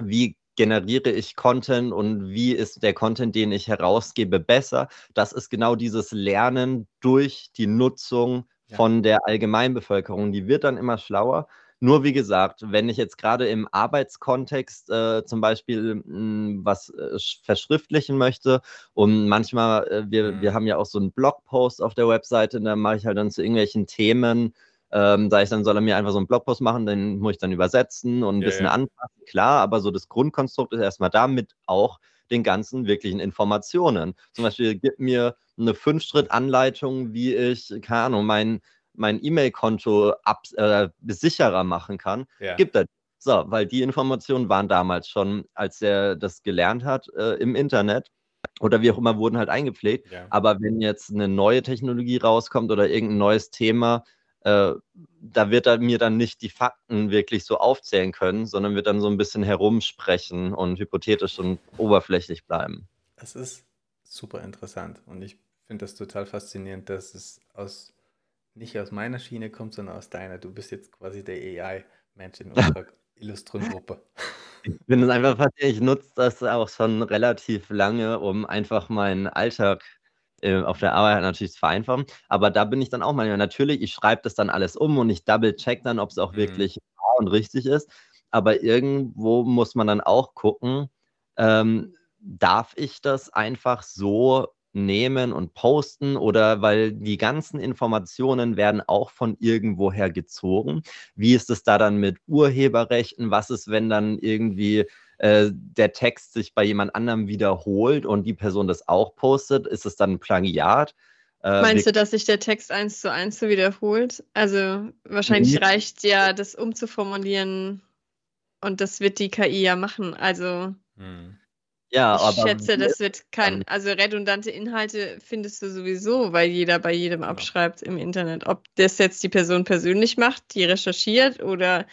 Speaker 3: wie generiere ich Content und wie ist der Content, den ich herausgebe, besser, das ist genau dieses Lernen durch die Nutzung
Speaker 1: Ja.
Speaker 3: von der Allgemeinbevölkerung. Die wird dann immer schlauer. Nur wie gesagt, wenn ich jetzt gerade im Arbeitskontext äh, zum Beispiel mh, was äh, sch- verschriftlichen möchte und manchmal, äh, wir,
Speaker 1: Mhm.
Speaker 3: wir haben ja auch so einen Blogpost auf der Webseite, da mache ich halt dann zu irgendwelchen Themen, ähm, sage ich dann, soll er mir einfach so einen Blogpost machen, den muss ich dann übersetzen und ein
Speaker 1: Ja,
Speaker 3: bisschen
Speaker 1: ja.
Speaker 3: anpassen, klar, aber so das Grundkonstrukt ist erstmal damit auch den ganzen wirklichen Informationen. Zum Beispiel gib mir eine Fünf-Schritt-Anleitung, wie ich, keine Ahnung, mein, mein E-Mail-Konto äh, sicherer machen kann.
Speaker 1: Ja.
Speaker 3: Gibt er. So, weil die Informationen waren damals schon, als er das gelernt hat, äh, im Internet oder wie auch immer, wurden halt eingepflegt.
Speaker 1: Ja.
Speaker 3: Aber wenn jetzt eine neue Technologie rauskommt oder irgendein neues Thema, äh, da wird er mir dann nicht die Fakten wirklich so aufzählen können, sondern wird dann so ein bisschen herumsprechen und hypothetisch und oberflächlich bleiben.
Speaker 1: Es ist super interessant und ich finde das total faszinierend, dass es aus nicht aus meiner Schiene kommt, sondern aus deiner. Du bist jetzt quasi der AI-Mensch in unserer <laughs> illustren Gruppe.
Speaker 3: Ich bin es einfach faszinierend. Ich nutze das auch schon relativ lange, um einfach meinen Alltag äh, auf der Arbeit natürlich zu vereinfachen. Aber da bin ich dann auch manchmal, natürlich, ich schreibe das dann alles um und ich double-check dann, ob es auch
Speaker 1: Mhm.
Speaker 3: wirklich wahr und richtig ist. Aber irgendwo muss man dann auch gucken, ähm, darf ich das einfach so nehmen und posten oder weil die ganzen Informationen werden auch von irgendwoher gezogen. Wie ist es da dann mit Urheberrechten? Was ist, wenn dann irgendwie äh, der Text sich bei jemand anderem wiederholt und die Person das auch postet? Ist es dann ein Plagiat? Äh,
Speaker 2: Meinst du, dass sich der Text eins zu eins so wiederholt? Also wahrscheinlich
Speaker 3: Nee.
Speaker 2: reicht ja, das umzuformulieren und das wird die KI ja machen. Also
Speaker 1: Hm.
Speaker 3: Ja,
Speaker 2: ich schätze, das wird kein, also redundante Inhalte findest du sowieso, weil jeder bei jedem abschreibt im Internet. Ob das jetzt die Person persönlich macht, die recherchiert oder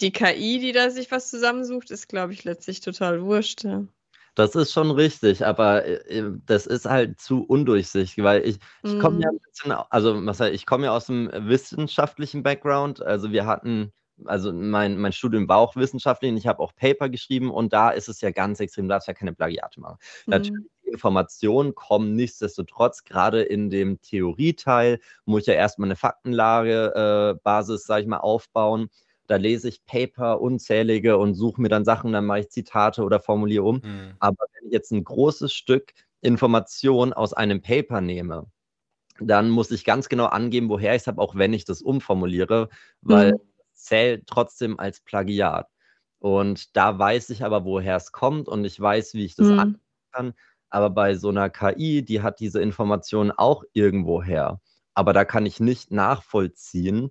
Speaker 2: die KI, die da sich was zusammensucht, ist, glaube ich, letztlich total wurscht. Ja.
Speaker 3: Das ist schon richtig, aber äh, äh, das ist halt zu undurchsichtig, weil ich, ich komme ja
Speaker 2: Mhm.
Speaker 3: ein bisschen, also was heißt, ich komme ja aus dem wissenschaftlichen Background. Also wir hatten, also mein, mein Studium war auch wissenschaftlich und ich habe auch Paper geschrieben und da ist es ja ganz extrem, du darfst ja keine Plagiate machen. Natürlich,
Speaker 2: Mhm.
Speaker 3: die Informationen kommen nichtsdestotrotz, gerade in dem Theorieteil, muss ich ja erstmal eine Faktenlage, äh, Basis, sag ich mal, aufbauen. Da lese ich Paper, unzählige und suche mir dann Sachen, dann mache ich Zitate oder formuliere um.
Speaker 1: Hm.
Speaker 3: Aber wenn ich jetzt ein großes Stück Information aus einem Paper nehme, dann muss ich ganz genau angeben, woher ich es habe, auch wenn ich das umformuliere, weil
Speaker 2: Mhm.
Speaker 3: Zählt trotzdem als Plagiat. Und da weiß ich aber, woher es kommt und ich weiß, wie ich das
Speaker 2: Mhm.
Speaker 3: angeben kann. Aber bei so einer KI, die hat diese Informationen auch irgendwoher. Aber da kann ich nicht nachvollziehen,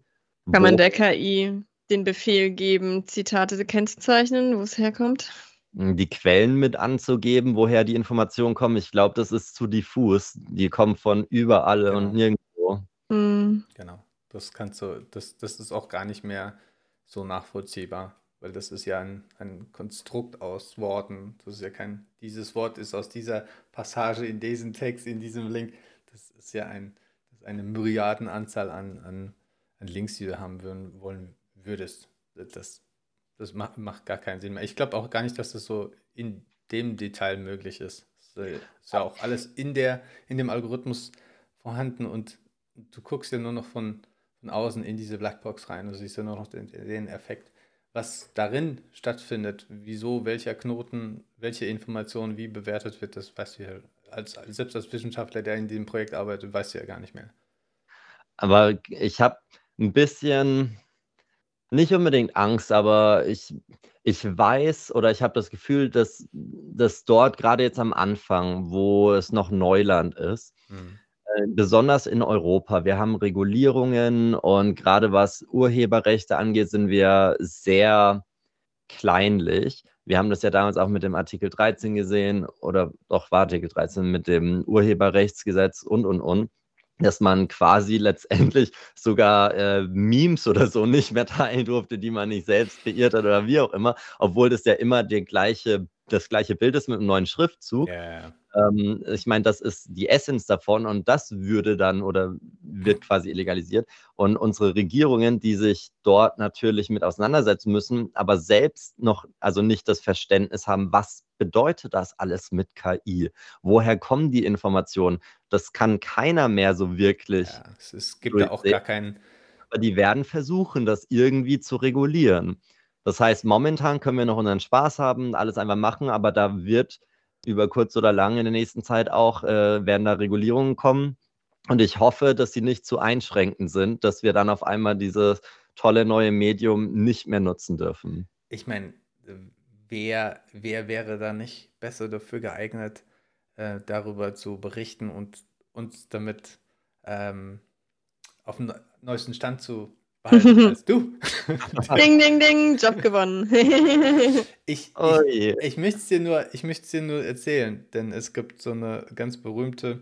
Speaker 2: Kann man der KI den Befehl geben, Zitate kennzeichnen, wo es herkommt?
Speaker 3: die Quellen mit anzugeben, woher die Informationen kommen. Ich glaube, das ist zu diffus. Die kommen von überall
Speaker 1: Genau.
Speaker 3: und nirgendwo.
Speaker 2: Mhm.
Speaker 1: Genau. Das kannst du, das, das ist auch gar nicht mehr so nachvollziehbar, weil das ist ja ein, ein Konstrukt aus Worten. Das ist ja kein, dieses Wort ist aus dieser Passage in diesem Text, in diesem Link. Das ist ja ein, das ist eine Myriadenanzahl an, an, an Links, die du haben würden, wollen würdest. Das, das macht, macht gar keinen Sinn mehr. Ich glaube auch gar nicht, dass das so in dem Detail möglich ist. Das ist ja auch alles in der, in dem Algorithmus vorhanden und du guckst ja nur noch von, von außen in diese Blackbox rein. Du siehst ja nur noch den, den Effekt. Was darin stattfindet, wieso welcher Knoten, welche Information wie bewertet wird, das weißt du ja als, als selbst als Wissenschaftler, der in diesem Projekt arbeitet, weißt du ja gar nicht mehr.
Speaker 3: Aber ich habe ein bisschen, nicht unbedingt Angst, aber ich, ich weiß oder ich habe das Gefühl, dass, dass dort gerade jetzt am Anfang, wo es noch Neuland ist,
Speaker 1: Hm.
Speaker 3: Besonders in Europa, wir haben Regulierungen und gerade was Urheberrechte angeht, sind wir sehr kleinlich. Wir haben das ja damals auch mit dem Artikel 13 gesehen oder doch war Artikel 13 mit dem Urheberrechtsgesetz und und und, dass man quasi letztendlich sogar äh, Memes oder so nicht mehr teilen durfte, die man nicht selbst kreiert hat oder wie auch immer, obwohl das ja immer der gleiche, das gleiche Bild ist mit einem neuen Schriftzug.
Speaker 1: Ja.
Speaker 3: Ähm, ich meine, das ist die Essenz davon und das würde dann oder wird quasi illegalisiert. Und unsere Regierungen, die sich dort natürlich mit auseinandersetzen müssen, aber selbst noch, also nicht das Verständnis haben, was bedeutet das alles mit KI? Woher kommen die Informationen? Das kann keiner mehr so wirklich.
Speaker 1: Ja, es, es gibt da auch gar keinen.
Speaker 3: Aber die werden versuchen, das irgendwie zu regulieren. Das heißt, momentan können wir noch unseren Spaß haben, alles einfach machen, aber da wird über kurz oder lang in der nächsten Zeit auch, äh, werden da Regulierungen kommen. Und ich hoffe, dass sie nicht zu einschränkend sind, dass wir dann auf einmal dieses tolle neue Medium nicht mehr nutzen dürfen.
Speaker 1: Ich meine, wer, wer wäre da nicht besser dafür geeignet, äh, darüber zu berichten und uns damit ähm, auf dem neuesten Stand zu <laughs> als du? <laughs>
Speaker 2: ding, ding, ding, Job gewonnen. <laughs>
Speaker 1: ich,
Speaker 3: Oh
Speaker 1: ich, ich möchte es dir nur, ich möchte es dir nur erzählen, denn es gibt so eine ganz berühmte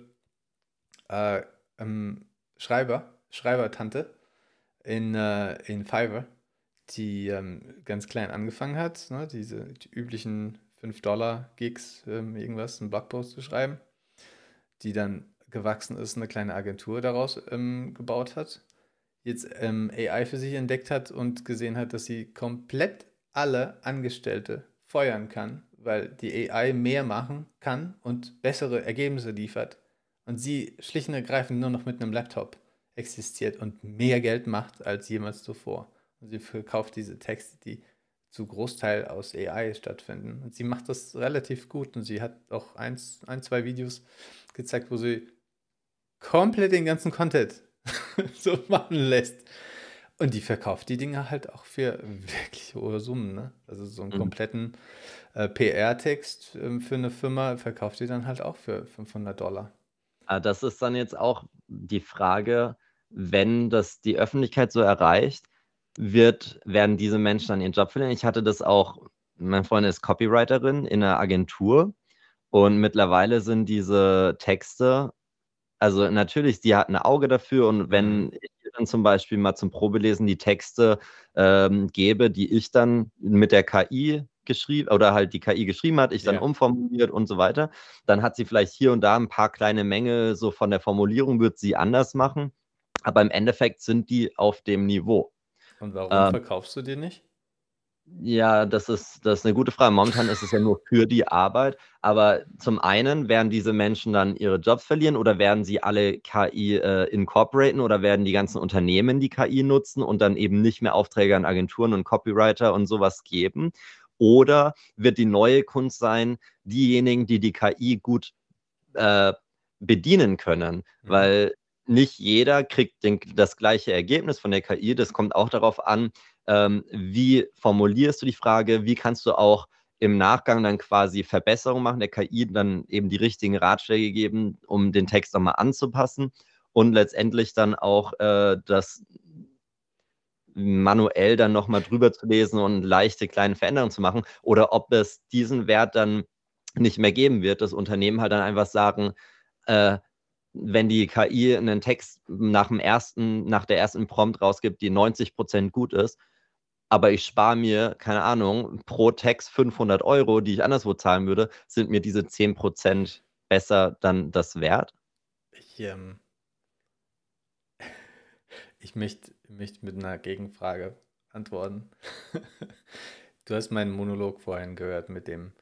Speaker 1: äh, ähm, Schreiber, Schreibertante in, äh, in Fiverr, die ähm, ganz klein angefangen hat, ne, diese die üblichen 5-Dollar-Gigs, ähm, irgendwas, einen Blogpost zu schreiben, die dann gewachsen ist, eine kleine Agentur daraus ähm, gebaut hat, jetzt ähm, AI für sich entdeckt hat und gesehen hat, dass sie komplett alle Angestellte feuern kann, weil die AI mehr machen kann und bessere Ergebnisse liefert und sie schlicht und ergreifend nur noch mit einem Laptop existiert und mehr Geld macht als jemals zuvor. Und sie verkauft diese Texte, die zu Großteil aus AI stattfinden. Und sie macht das relativ gut und sie hat auch eins, ein, zwei Videos gezeigt, wo sie komplett den ganzen Content <laughs> so machen lässt. Und die verkauft die Dinge halt auch für wirklich hohe Summen. Ne? Also so einen
Speaker 3: Mhm.
Speaker 1: kompletten äh, PR-Text ähm, für eine Firma verkauft die dann halt auch für 500 Dollar.
Speaker 3: Ah, Das ist dann jetzt auch die Frage, wenn das die Öffentlichkeit so erreicht, wird, werden diese Menschen dann ihren Job verlieren. Ich hatte das auch, meine Freundin ist Copywriterin in einer Agentur und mittlerweile sind diese Texte, also natürlich, sie hat ein Auge dafür und wenn
Speaker 1: Mhm.
Speaker 3: ich dann zum Beispiel mal zum Probelesen die Texte ähm, gebe, die ich dann mit der KI geschrieben oder halt die KI geschrieben hat, ich dann
Speaker 1: Ja.
Speaker 3: umformuliert und so weiter, dann hat sie vielleicht hier und da ein paar kleine Mängel, so von der Formulierung wird sie anders machen, aber im Endeffekt sind die auf dem Niveau.
Speaker 1: Und warum
Speaker 3: Ähm.
Speaker 1: verkaufst du dir nicht?
Speaker 3: Ja, das ist, das ist eine gute Frage. Momentan ist es ja nur für die Arbeit, aber zum einen werden diese Menschen dann ihre Jobs verlieren oder werden sie alle KI äh, incorporaten oder werden die ganzen Unternehmen die KI nutzen und dann eben nicht mehr Aufträge an Agenturen und Copywriter und sowas geben? Oder wird die neue Kunst sein, diejenigen, die die KI gut äh, bedienen können?
Speaker 1: Mhm.
Speaker 3: Weil nicht jeder kriegt den, das gleiche Ergebnis von der KI. Das kommt auch darauf an, ähm, wie formulierst du die Frage, wie kannst du auch im Nachgang dann quasi Verbesserungen machen, der KI dann eben die richtigen Ratschläge geben, um den Text nochmal anzupassen und letztendlich dann auch äh, das manuell dann nochmal drüber zu lesen und leichte kleine Veränderungen zu machen oder ob es diesen Wert dann nicht mehr geben wird, das Unternehmen halt dann einfach sagen, äh, wenn die KI einen Text nach dem ersten, nach der ersten Prompt rausgibt, die 90% gut ist, aber ich spare mir, keine Ahnung, pro Text 500 Euro, die ich anderswo zahlen würde, sind mir diese 10% besser dann das wert?
Speaker 1: Ich, ähm, <laughs> ich möchte, möchte mit einer Gegenfrage antworten. <laughs> Du hast meinen Monolog vorhin gehört mit dem,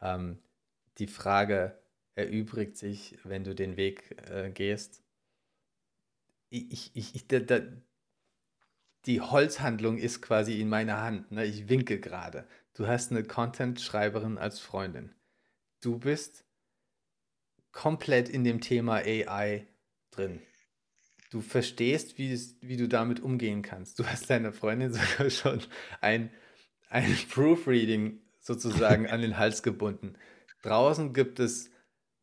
Speaker 1: ähm, die Frage erübrigt sich, wenn du den Weg äh, gehst. Ich, ich, ich, da, da, die Holzhandlung ist quasi in meiner Hand. Ne? Ich winke gerade. Du hast eine Content-Schreiberin als Freundin. Du bist komplett in dem Thema AI drin. Du verstehst, wie, es, wie du damit umgehen kannst. Du hast deiner Freundin <laughs> sogar schon ein, ein Proofreading sozusagen an den Hals gebunden. Draußen gibt es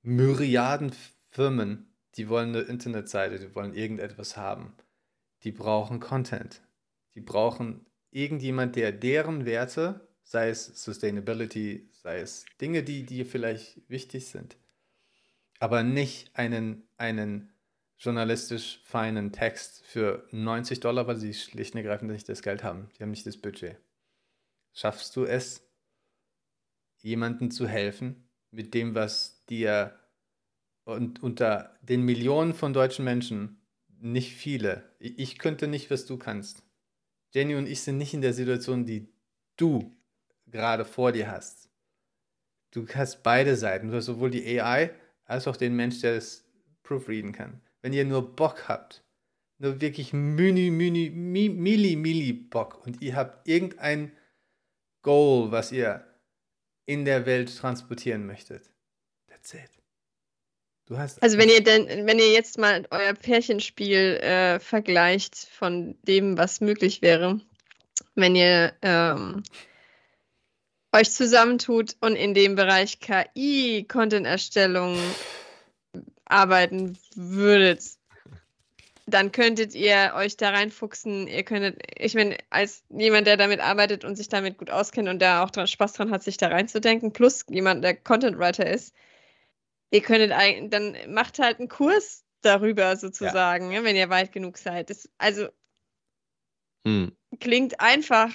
Speaker 1: Myriaden Firmen, die wollen eine Internetseite, die wollen irgendetwas haben. Die brauchen Content. Die brauchen irgendjemand, der deren Werte, sei es Sustainability, sei es Dinge, die dir vielleicht wichtig sind, aber nicht einen, einen journalistisch feinen Text für 90 Dollar, weil sie schlicht und ergreifend nicht das Geld haben. Die haben nicht das Budget. Schaffst du es, jemandem zu helfen mit dem, was dir und unter den Millionen von deutschen Menschen, nicht viele, ich, könnte nicht, was du kannst. Jenny und ich sind nicht in der Situation, die du gerade vor dir hast. Du hast beide Seiten. Du hast sowohl die AI als auch den Mensch, der es proofreaden kann. Wenn ihr nur Bock habt, nur wirklich mini, mini, mi, milli, milli Bock und ihr habt irgendein Goal, was ihr in der Welt transportieren möchtet, that's it. Du hast
Speaker 2: Also wenn ihr denn, wenn ihr jetzt mal euer Pärchenspiel äh, vergleicht von dem, was möglich wäre, wenn ihr ähm, euch zusammentut und in dem Bereich KI, Content-Erstellung arbeiten würdet, dann könntet ihr euch da reinfuchsen. Ihr könntet, ich meine, als jemand, der damit arbeitet und sich damit gut auskennt und der auch dran, Spaß dran hat, sich da reinzudenken, plus jemand, der Content Writer ist, ihr könntet eigentlich, dann macht halt einen Kurs darüber sozusagen, ja. wenn ihr weit genug seid. Das, also
Speaker 3: Hm.
Speaker 2: klingt einfach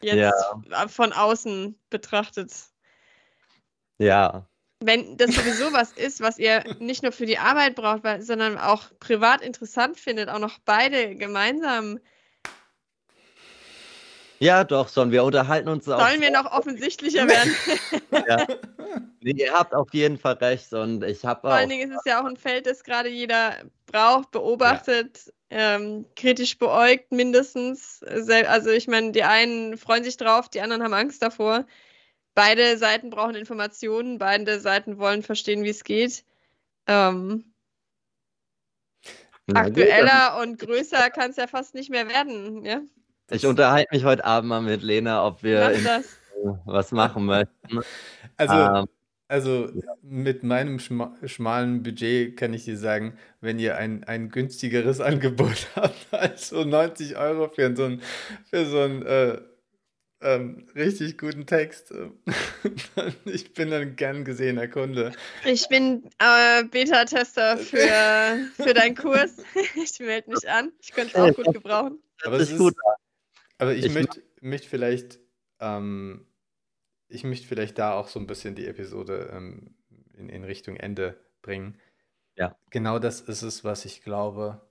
Speaker 2: jetzt von außen betrachtet.
Speaker 3: Ja,
Speaker 2: Wenn das sowieso was ist, was ihr nicht nur für die Arbeit braucht, sondern auch privat interessant findet, auch noch beide gemeinsam,
Speaker 3: ja, doch, schon. Wir unterhalten uns auch.
Speaker 2: sollen wir noch offensichtlicher werden. <laughs>
Speaker 3: Ja. Nee, ihr habt auf jeden Fall recht und ich habe
Speaker 2: Vor allen Dingen ist es ja auch ein Feld, das gerade jeder braucht, beobachtet, ähm, kritisch beäugt, mindestens. Also ich meine, die einen freuen sich drauf, die anderen haben Angst davor. Beide Seiten brauchen Informationen, beide Seiten wollen verstehen, wie es geht. Ähm,
Speaker 3: Na gut,
Speaker 2: aktueller und größer kann es ja fast nicht mehr werden. Ja?
Speaker 3: Ich unterhalte mich heute Abend mal mit Lena, ob wir
Speaker 2: Mach
Speaker 3: in,
Speaker 2: das. <laughs>
Speaker 3: was machen möchten.
Speaker 1: Also,
Speaker 3: Ähm,
Speaker 1: also mit meinem schma schmalen Budget kann ich dir sagen, wenn ihr ein, ein günstigeres <laughs> Angebot habt als so 90 Euro für so ein, für so ein äh, ähm, richtig guten Text. <laughs> ich bin ein gern gesehener Kunde.
Speaker 2: Ich bin äh, Beta-Tester für, für deinen Kurs. <laughs> ich melde mich an. Ich könnte es auch gut gebrauchen.
Speaker 1: Aber, ist, gut. aber ich, ich möchte, möchte vielleicht, ähm, ich möchte vielleicht da auch so ein bisschen die Episode ähm, in, in Richtung Ende bringen.
Speaker 3: Ja.
Speaker 1: Genau das ist es, was ich glaube,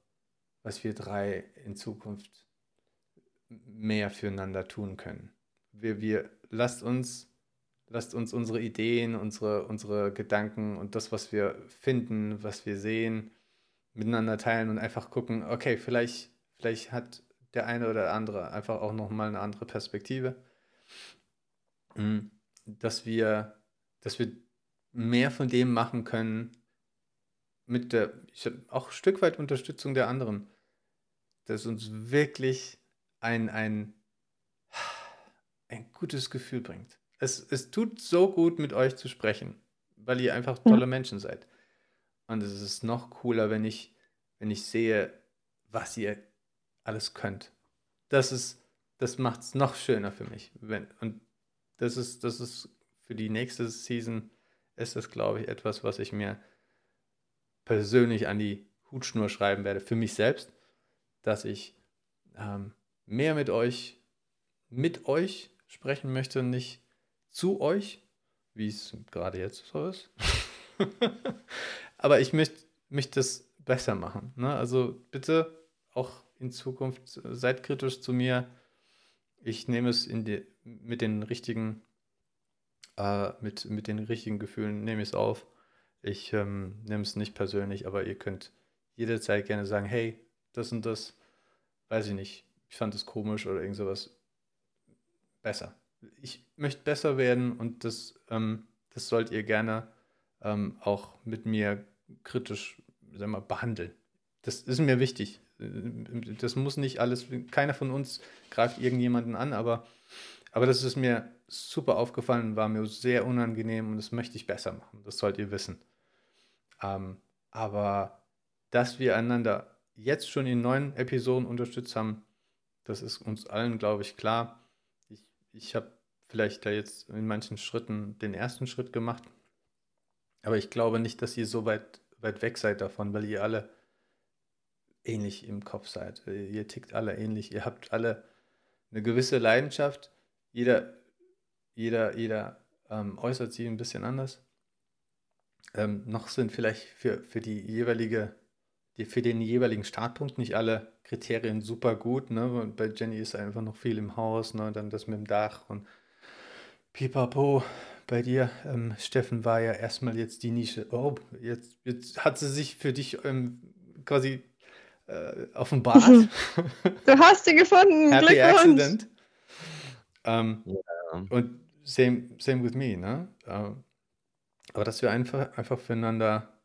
Speaker 1: was wir drei in Zukunft mehr füreinander tun können wir, wir lasst uns, lasst uns unsere Ideen, unsere, unsere Gedanken und das, was wir finden, was wir sehen, miteinander teilen und einfach gucken, okay, vielleicht, vielleicht hat der eine oder andere einfach auch nochmal eine andere Perspektive. Mhm. Dass wir, dass wir mehr von dem machen können mit der, auch ein Stück weit Unterstützung der anderen. Dass uns wirklich ein, ein, ein gutes Gefühl bringt. Es, es tut so gut, mit euch zu sprechen, weil ihr einfach tolle ja. Menschen seid. Und es ist noch cooler, wenn ich, wenn ich sehe, was ihr alles könnt. Das ist, das macht es noch schöner für mich. Wenn, und das ist, das ist für die nächste Season ist das, glaube ich, etwas, was ich mir persönlich an die Hutschnur schreiben werde, für mich selbst, dass ich ähm, mehr mit euch, mit euch sprechen möchte, nicht zu euch, wie es gerade jetzt so ist. <laughs> Aber ich möchte, möchte das besser machen. Ne? Also bitte auch in Zukunft seid kritisch zu mir. Ich nehme es die, mit den richtigen, äh, mit, mit den richtigen Gefühlen, nehme ich es auf. Ich ähm, nehme es nicht persönlich, aber ihr könnt jederzeit gerne sagen, hey, das und das, weiß ich nicht, ich fand es komisch oder irgend sowas besser. Ich möchte besser werden und das, ähm, das sollt ihr gerne ähm, auch mit mir kritisch sagen wir, behandeln. Das ist mir wichtig. Das muss nicht alles, keiner von uns greift irgendjemanden an, aber, aber das ist mir super aufgefallen, war mir sehr unangenehm und das möchte ich besser machen. Das sollt ihr wissen. Ähm, aber dass wir einander jetzt schon in neuen Episoden unterstützt haben, das ist uns allen, glaube ich, klar ich habe vielleicht da jetzt in manchen Schritten den ersten Schritt gemacht, aber ich glaube nicht, dass ihr so weit, weit weg seid davon, weil ihr alle ähnlich im Kopf seid. Ihr tickt alle ähnlich. Ihr habt alle eine gewisse Leidenschaft. Jeder, jeder, jeder ähm, äußert sie ein bisschen anders. Ähm, noch sind vielleicht für, für die jeweilige, die, für den jeweiligen Startpunkt nicht alle Kriterien super gut. Ne? Und bei Jenny ist einfach noch viel im Haus, ne? dann das mit dem Dach und pipapo. Bei dir, ähm, Steffen, war ja erstmal jetzt die Nische. Oh, jetzt, jetzt hat sie sich für dich ähm, quasi äh, offenbart. <laughs> <laughs>
Speaker 2: Du hast sie gefunden.
Speaker 1: Happy Glückwunsch. Accident. Ähm, ja. Und same, same with me. Ne? Ähm, aber dass wir einfach, einfach füreinander,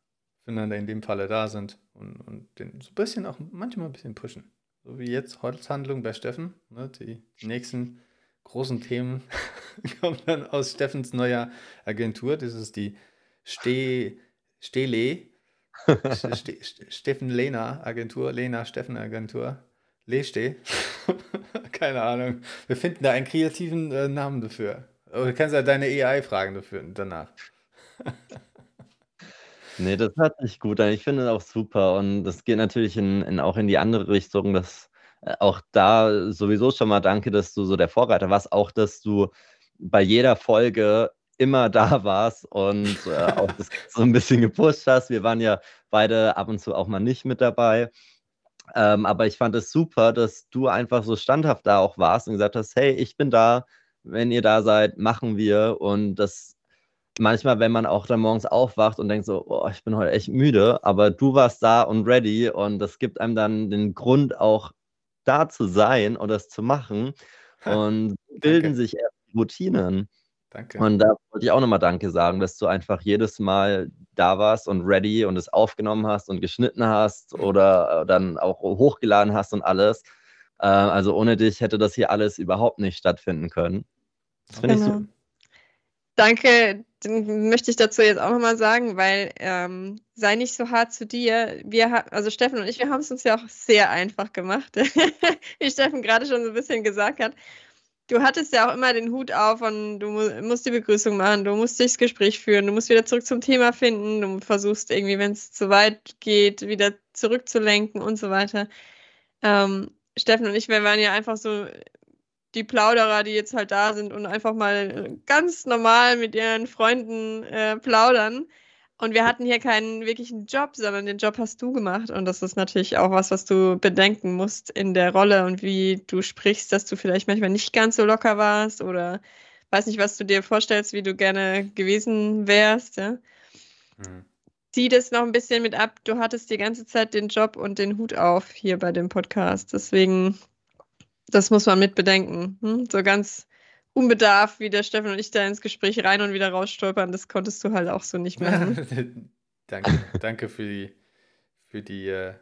Speaker 1: füreinander in dem Falle da sind und, und den so ein bisschen auch manchmal ein bisschen pushen. So wie jetzt Holzhandlung bei Steffen. Ne, die nächsten großen Themen <laughs> kommen dann aus Steffens neuer Agentur. Das ist die Ste Stele. <laughs> Ste Steffen Lena Agentur, Lena Steffen Agentur. Leste. <laughs> Keine Ahnung. Wir finden da einen kreativen äh, Namen dafür. Aber du kannst ja deine AI fragen dafür danach.
Speaker 3: Nee, das hört sich gut an. Ich finde es auch super und das geht natürlich in in auch in die andere Richtung, dass äh, auch da sowieso schon mal danke, dass du so der Vorreiter warst, auch dass du bei jeder Folge immer <laughs> da warst und, äh, auch das <laughs> so ein bisschen gepusht hast. Wir waren ja beide ab und zu auch mal nicht mit dabei. Ähm, aber ich fand es super, dass du einfach so standhaft da auch warst und gesagt hast: „Hey, ich bin da. Wenn ihr da seid, machen wir.“ Und das manchmal, wenn man auch dann morgens aufwacht und denkt so, oh, ich bin heute echt müde, aber du warst da und ready und das gibt einem dann den Grund auch da zu sein und das zu machen und bilden Danke. sich erst Routinen.
Speaker 1: Danke.
Speaker 3: Und da wollte ich auch nochmal Danke sagen, dass du einfach jedes Mal da warst und ready und es aufgenommen hast und geschnitten hast oder äh, dann auch hochgeladen hast und alles. Äh, also ohne dich hätte das hier alles überhaupt nicht stattfinden können. Das finde genau. ich super.
Speaker 2: Danke, möchte ich dazu jetzt auch nochmal sagen, weil ähm, sei nicht so hart zu dir. Wir, also Steffen und ich, wir haben es uns ja auch sehr einfach gemacht, <laughs> wie Steffen gerade schon so ein bisschen gesagt hat. du hattest ja auch immer den Hut auf und du musst die Begrüßung machen, du musst dich das Gespräch führen, du musst wieder zurück zum Thema finden, du versuchst irgendwie, wenn es zu weit geht, wieder zurückzulenken und so weiter. Ähm, Steffen und ich, wir waren ja einfach so die Plauderer, die jetzt halt da sind und einfach mal ganz normal mit ihren Freunden äh, plaudern. Und wir hatten hier keinen wirklichen Job, sondern den Job hast du gemacht. Und das ist natürlich auch was, was du bedenken musst in der Rolle und wie du sprichst, dass du vielleicht manchmal nicht ganz so locker warst oder weiß nicht, was du dir vorstellst, wie du gerne gewesen wärst. Ja? Mhm. Zieh das noch ein bisschen mit ab. Du hattest die ganze Zeit den Job und den Hut auf hier bei dem Podcast. Deswegen, das muss man mit bedenken. Hm? So ganz unbedarft, wie der Steffen und ich da ins Gespräch rein und wieder rausstolpern, das konntest du halt auch so nicht <laughs> mehr.
Speaker 1: danke, danke für die, für die, äh,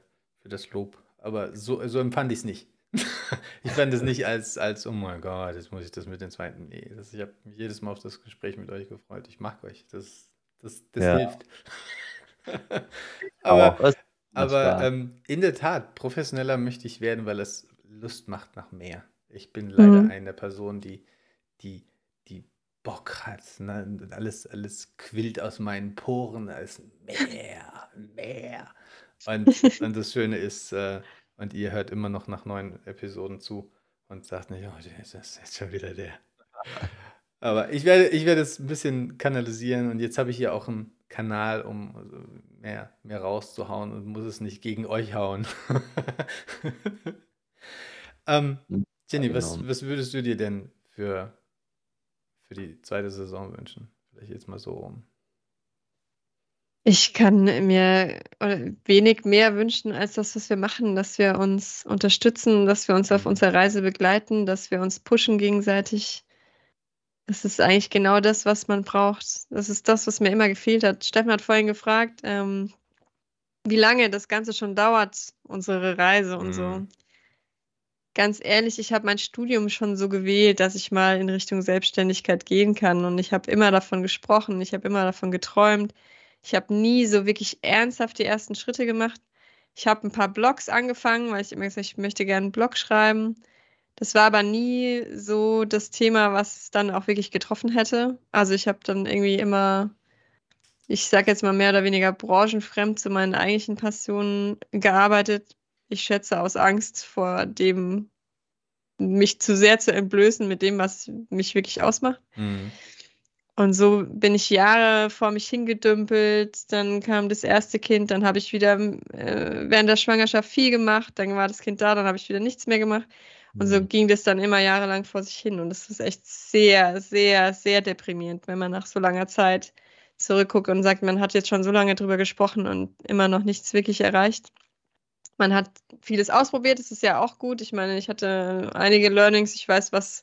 Speaker 1: für das Lob. Aber so, so empfand ich es nicht. <laughs> ich fand es nicht als, als, oh mein Gott, jetzt muss ich das mit den zweiten. Nee, das, ich habe mich jedes Mal auf das Gespräch mit euch gefreut. Ich mag euch. Das, das, das ja. hilft. <laughs> aber aber ähm, in der Tat, professioneller möchte ich werden, weil es Lust macht nach mehr. Ich bin leider mhm. eine Person, die die, die Bock hat. Ne? Alles, alles quillt aus meinen Poren, ist mehr, mehr. Und, <laughs> und das Schöne ist, äh, und ihr hört immer noch nach neuen Episoden zu und sagt nicht, oh, das ist jetzt schon wieder der. Aber ich werde, ich werde es ein bisschen kanalisieren und jetzt habe ich hier auch einen Kanal, um also mehr, mehr rauszuhauen und muss es nicht gegen euch hauen. <laughs> ähm, hm, Jenny, was, genau. was würdest du dir denn für für die zweite Saison wünschen? Vielleicht jetzt mal so rum.
Speaker 2: Ich kann mir wenig mehr wünschen als das, was wir machen, dass wir uns unterstützen, dass wir uns auf mhm. unserer Reise begleiten, dass wir uns pushen gegenseitig. Das ist eigentlich genau das, was man braucht. Das ist das, was mir immer gefehlt hat. Steffen hat vorhin gefragt, ähm, wie lange das Ganze schon dauert, unsere Reise und mhm. so ganz ehrlich, ich habe mein Studium schon so gewählt, dass ich mal in Richtung Selbstständigkeit gehen kann. Und ich habe immer davon gesprochen, ich habe immer davon geträumt. Ich habe nie so wirklich ernsthaft die ersten Schritte gemacht. Ich habe ein paar Blogs angefangen, weil ich immer gesagt habe, ich möchte gerne einen Blog schreiben. Das war aber nie so das Thema, was es dann auch wirklich getroffen hätte. Also ich habe dann irgendwie immer, ich sage jetzt mal mehr oder weniger branchenfremd zu meinen eigentlichen Passionen gearbeitet, ich schätze aus Angst vor dem, mich zu sehr zu entblößen mit dem, was mich wirklich ausmacht. Mhm. Und so bin ich Jahre vor mich hingedümpelt. Dann kam das erste Kind, dann habe ich wieder äh, während der Schwangerschaft viel gemacht. Dann war das Kind da, dann habe ich wieder nichts mehr gemacht. Und so mhm. ging das dann immer jahrelang vor sich hin. Und das ist echt sehr, sehr, sehr deprimierend, wenn man nach so langer Zeit zurückguckt und sagt, man hat jetzt schon so lange drüber gesprochen und immer noch nichts wirklich erreicht. Man hat vieles ausprobiert, das ist ja auch gut. Ich meine, ich hatte einige Learnings, ich weiß, was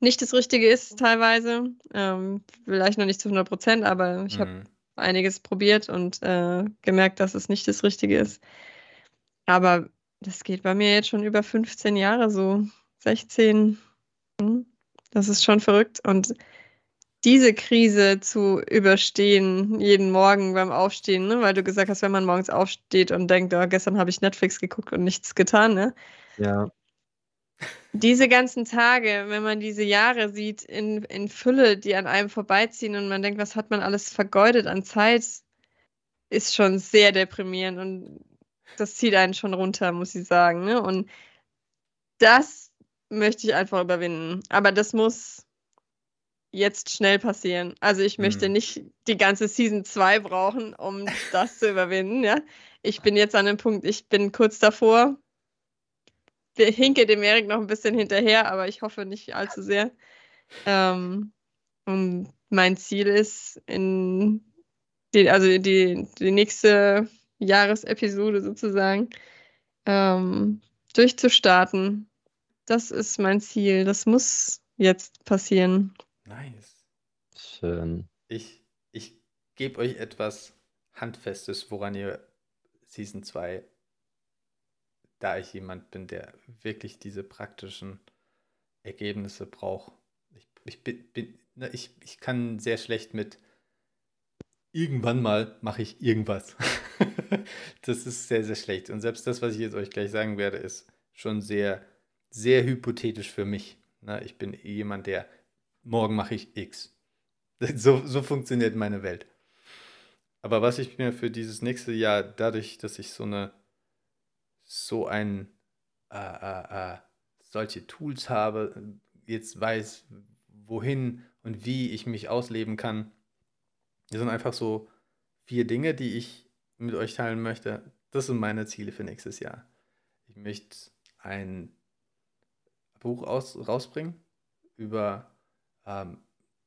Speaker 2: nicht das Richtige ist teilweise. Ähm, vielleicht noch nicht zu 100 Prozent, aber ich mhm. habe einiges probiert und äh, gemerkt, dass es nicht das Richtige ist. Aber das geht bei mir jetzt schon über 15 Jahre so, 16. Hm, das ist schon verrückt. Und diese Krise zu überstehen, jeden Morgen beim Aufstehen, ne? weil du gesagt hast, wenn man morgens aufsteht und denkt, oh, gestern habe ich Netflix geguckt und nichts getan, ne?
Speaker 3: Ja.
Speaker 2: Diese ganzen Tage, wenn man diese Jahre sieht in, in Fülle, die an einem vorbeiziehen und man denkt, was hat man alles vergeudet an Zeit, ist schon sehr deprimierend und das zieht einen schon runter, muss ich sagen. Ne? Und das möchte ich einfach überwinden. Aber das muss jetzt schnell passieren. Also ich möchte mhm. nicht die ganze Season 2 brauchen, um das zu überwinden. Ja? Ich bin jetzt an dem Punkt, ich bin kurz davor. Ich hinke dem Erik noch ein bisschen hinterher, aber ich hoffe nicht allzu sehr. Ähm, und mein Ziel ist, in die, also die, die nächste Jahresepisode sozusagen ähm, durchzustarten. Das ist mein Ziel. Das muss jetzt passieren.
Speaker 1: Nice.
Speaker 3: Schön.
Speaker 1: Ich, ich gebe euch etwas Handfestes, woran ihr Season 2, da ich jemand bin, der wirklich diese praktischen Ergebnisse braucht. Ich, ich, bin, bin, ne, ich, ich kann sehr schlecht mit irgendwann mal mache ich irgendwas. <laughs> das ist sehr, sehr schlecht. Und selbst das, was ich jetzt euch gleich sagen werde, ist schon sehr, sehr hypothetisch für mich. Ne? Ich bin jemand, der morgen mache ich X. <laughs> So, so funktioniert meine Welt. Aber was ich mir für dieses nächste Jahr, dadurch, dass ich so eine, so ein, äh, äh, äh, solche Tools habe, jetzt weiß, wohin und wie ich mich ausleben kann, das sind einfach so vier Dinge, die ich mit euch teilen möchte. Das sind meine Ziele für nächstes Jahr. Ich möchte ein Buch aus, rausbringen über ähm,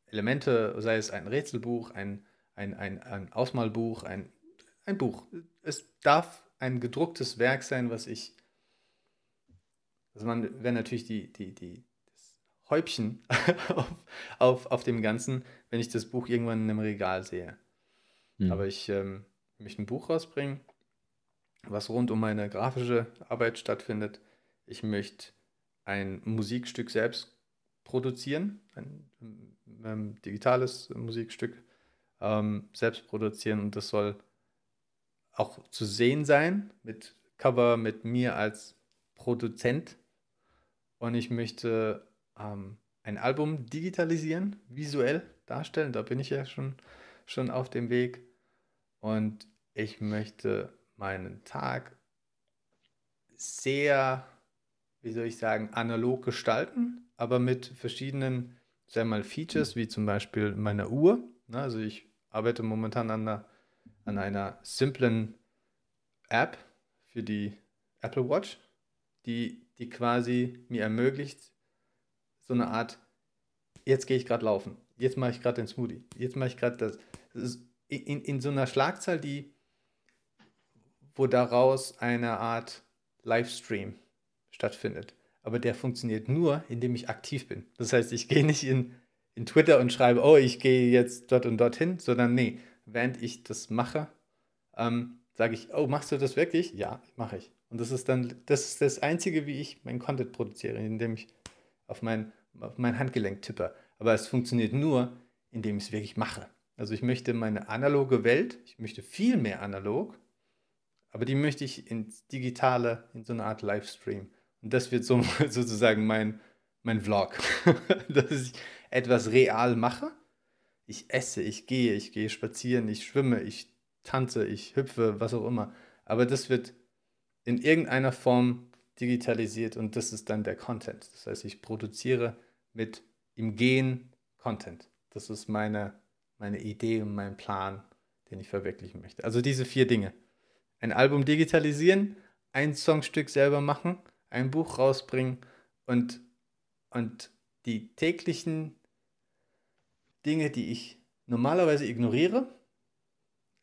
Speaker 1: Elemente, sei es ein Rätselbuch, ein, ein, ein, ein Ausmalbuch, ein, ein Buch. Es darf ein gedrucktes Werk sein, was ich. Also man wäre natürlich die, die, die, das Häubchen <laughs> auf, auf, auf dem Ganzen, wenn ich das Buch irgendwann in einem Regal sehe. Hm. Aber ich ähm, möchte ein Buch rausbringen, was rund um meine grafische Arbeit stattfindet. Ich möchte ein Musikstück selbst produzieren, ein, ähm, digitales Musikstück ähm, selbst produzieren und das soll auch zu sehen sein mit Cover, mit mir als Produzent. Und ich möchte ähm, ein Album digitalisieren, visuell darstellen. Da bin ich ja schon, schon auf dem Weg. Und ich möchte meinen Tag sehr wie soll ich sagen, analog gestalten, aber mit verschiedenen, sagen wir mal, Features, wie zum Beispiel meine Uhr. Ne? Also ich arbeite momentan an einer, an einer simplen App für die Apple Watch, die, die quasi mir ermöglicht, so eine Art, jetzt gehe ich gerade laufen, jetzt mache ich gerade den Smoothie, jetzt mache ich gerade das. das in, in so einer Schlagzahl, die, wo daraus eine Art Livestream stattfindet. Aber der funktioniert nur, indem ich aktiv bin. Das heißt, ich gehe nicht in, in Twitter und schreibe, oh, ich gehe jetzt dort und dorthin, sondern nee, während ich das mache, ähm, sage ich, oh, machst du das wirklich? Ja, mache ich. Und das ist dann, das ist das Einzige, wie ich meinen Content produziere, indem ich auf mein, auf mein Handgelenk tippe. Aber es funktioniert nur, indem ich es wirklich mache. Also ich möchte meine analoge Welt, ich möchte viel mehr analog, aber die möchte ich ins Digitale, in so eine Art Livestream. Und das wird so, <laughs> sozusagen mein, mein Vlog, <laughs> dass ich etwas real mache. Ich esse, ich gehe, ich gehe spazieren, ich schwimme, ich tanze, ich hüpfe, was auch immer. Aber das wird in irgendeiner Form digitalisiert und das ist dann der Content. Das heißt, ich produziere mit im Gehen Content. Das ist meine, meine Idee und mein Plan, den ich verwirklichen möchte. Also diese vier Dinge. Ein Album digitalisieren, ein Songstück selber machen, ein Buch rausbringen und, und die täglichen Dinge, die ich normalerweise ignoriere,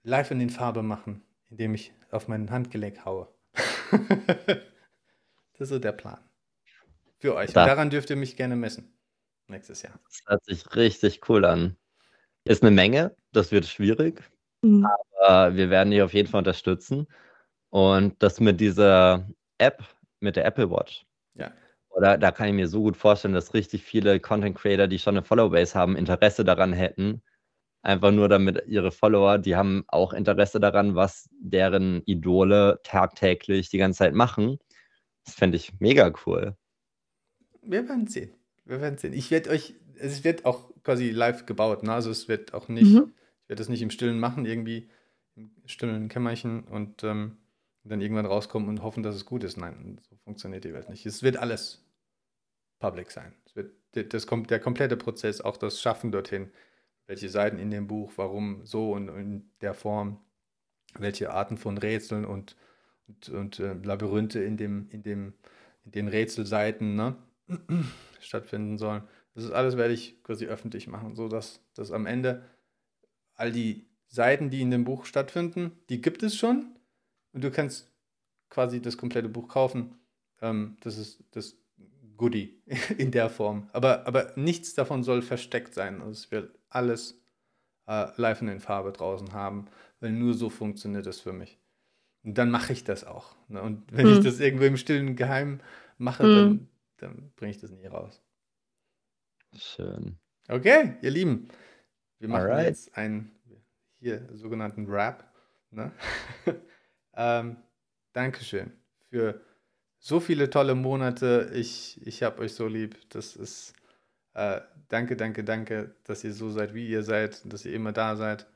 Speaker 1: live in den Farbe machen, indem ich auf mein Handgelenk haue. <laughs> das ist so der Plan. Für euch. Da. Daran dürft ihr mich gerne messen. Nächstes Jahr.
Speaker 3: Das hört sich richtig cool an. Ist eine Menge, das wird schwierig, mhm. aber wir werden dich auf jeden Fall unterstützen. Und das mit dieser App, mit der Apple Watch.
Speaker 1: Ja.
Speaker 3: Oder da kann ich mir so gut vorstellen, dass richtig viele Content Creator, die schon eine Follow-Base haben, Interesse daran hätten. Einfach nur damit ihre Follower, die haben auch Interesse daran, was deren Idole tagtäglich die ganze Zeit machen. Das fände ich mega cool.
Speaker 1: Wir werden sehen. Wir werden sehen. Ich werde euch, es wird auch quasi live gebaut, ne? Also es wird auch nicht, mhm. ich werde das nicht im Stillen machen, irgendwie im stillen Kämmerchen und ähm, dann irgendwann rauskommen und hoffen, dass es gut ist. Nein, so funktioniert die Welt nicht. Es wird alles public sein. Es wird das, der komplette Prozess, auch das Schaffen dorthin, welche Seiten in dem Buch, warum so und in der Form, welche Arten von Rätseln und, und, und äh, Labyrinthe in, dem, in, dem, in den Rätselseiten ne, <clears throat> stattfinden sollen. Das ist alles werde ich quasi öffentlich machen, sodass dass am Ende all die Seiten, die in dem Buch stattfinden, die gibt es schon, und du kannst quasi das komplette Buch kaufen. Ähm, das ist das Goodie <laughs> in der Form. Aber, aber nichts davon soll versteckt sein. Also es wird alles äh, live in Farbe draußen haben, weil nur so funktioniert das für mich. Und dann mache ich das auch. Ne? Und wenn hm. ich das irgendwo im stillen Geheim mache, hm. dann, dann bringe ich das nie raus.
Speaker 3: Schön.
Speaker 1: Okay, ihr Lieben. Wir machen Alright. jetzt einen hier sogenannten Rap. Ne? <laughs> Ähm, Dankeschön für so viele tolle Monate. Ich, ich habe euch so lieb. Das ist äh, danke, danke, danke, dass ihr so seid, wie ihr seid, dass ihr immer da seid.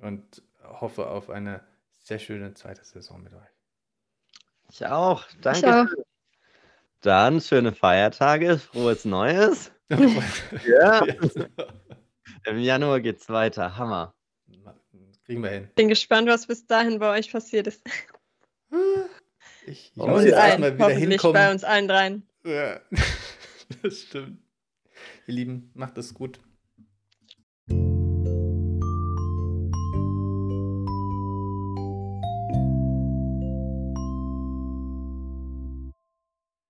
Speaker 1: Und hoffe auf eine sehr schöne zweite Saison mit euch.
Speaker 3: Ich auch. Danke.
Speaker 2: Ich auch.
Speaker 3: Dann schöne Feiertage, frohes Neues. <laughs> ja. <laughs> Im Januar geht's weiter. Hammer.
Speaker 1: Kriegen wir hin.
Speaker 2: Bin gespannt, was bis dahin bei euch passiert ist. <laughs>
Speaker 1: Ich, ich muss jetzt erstmal wieder hinkommen.
Speaker 2: bei uns allen dreien.
Speaker 1: Ja, <laughs> das stimmt. Ihr Lieben, macht es gut.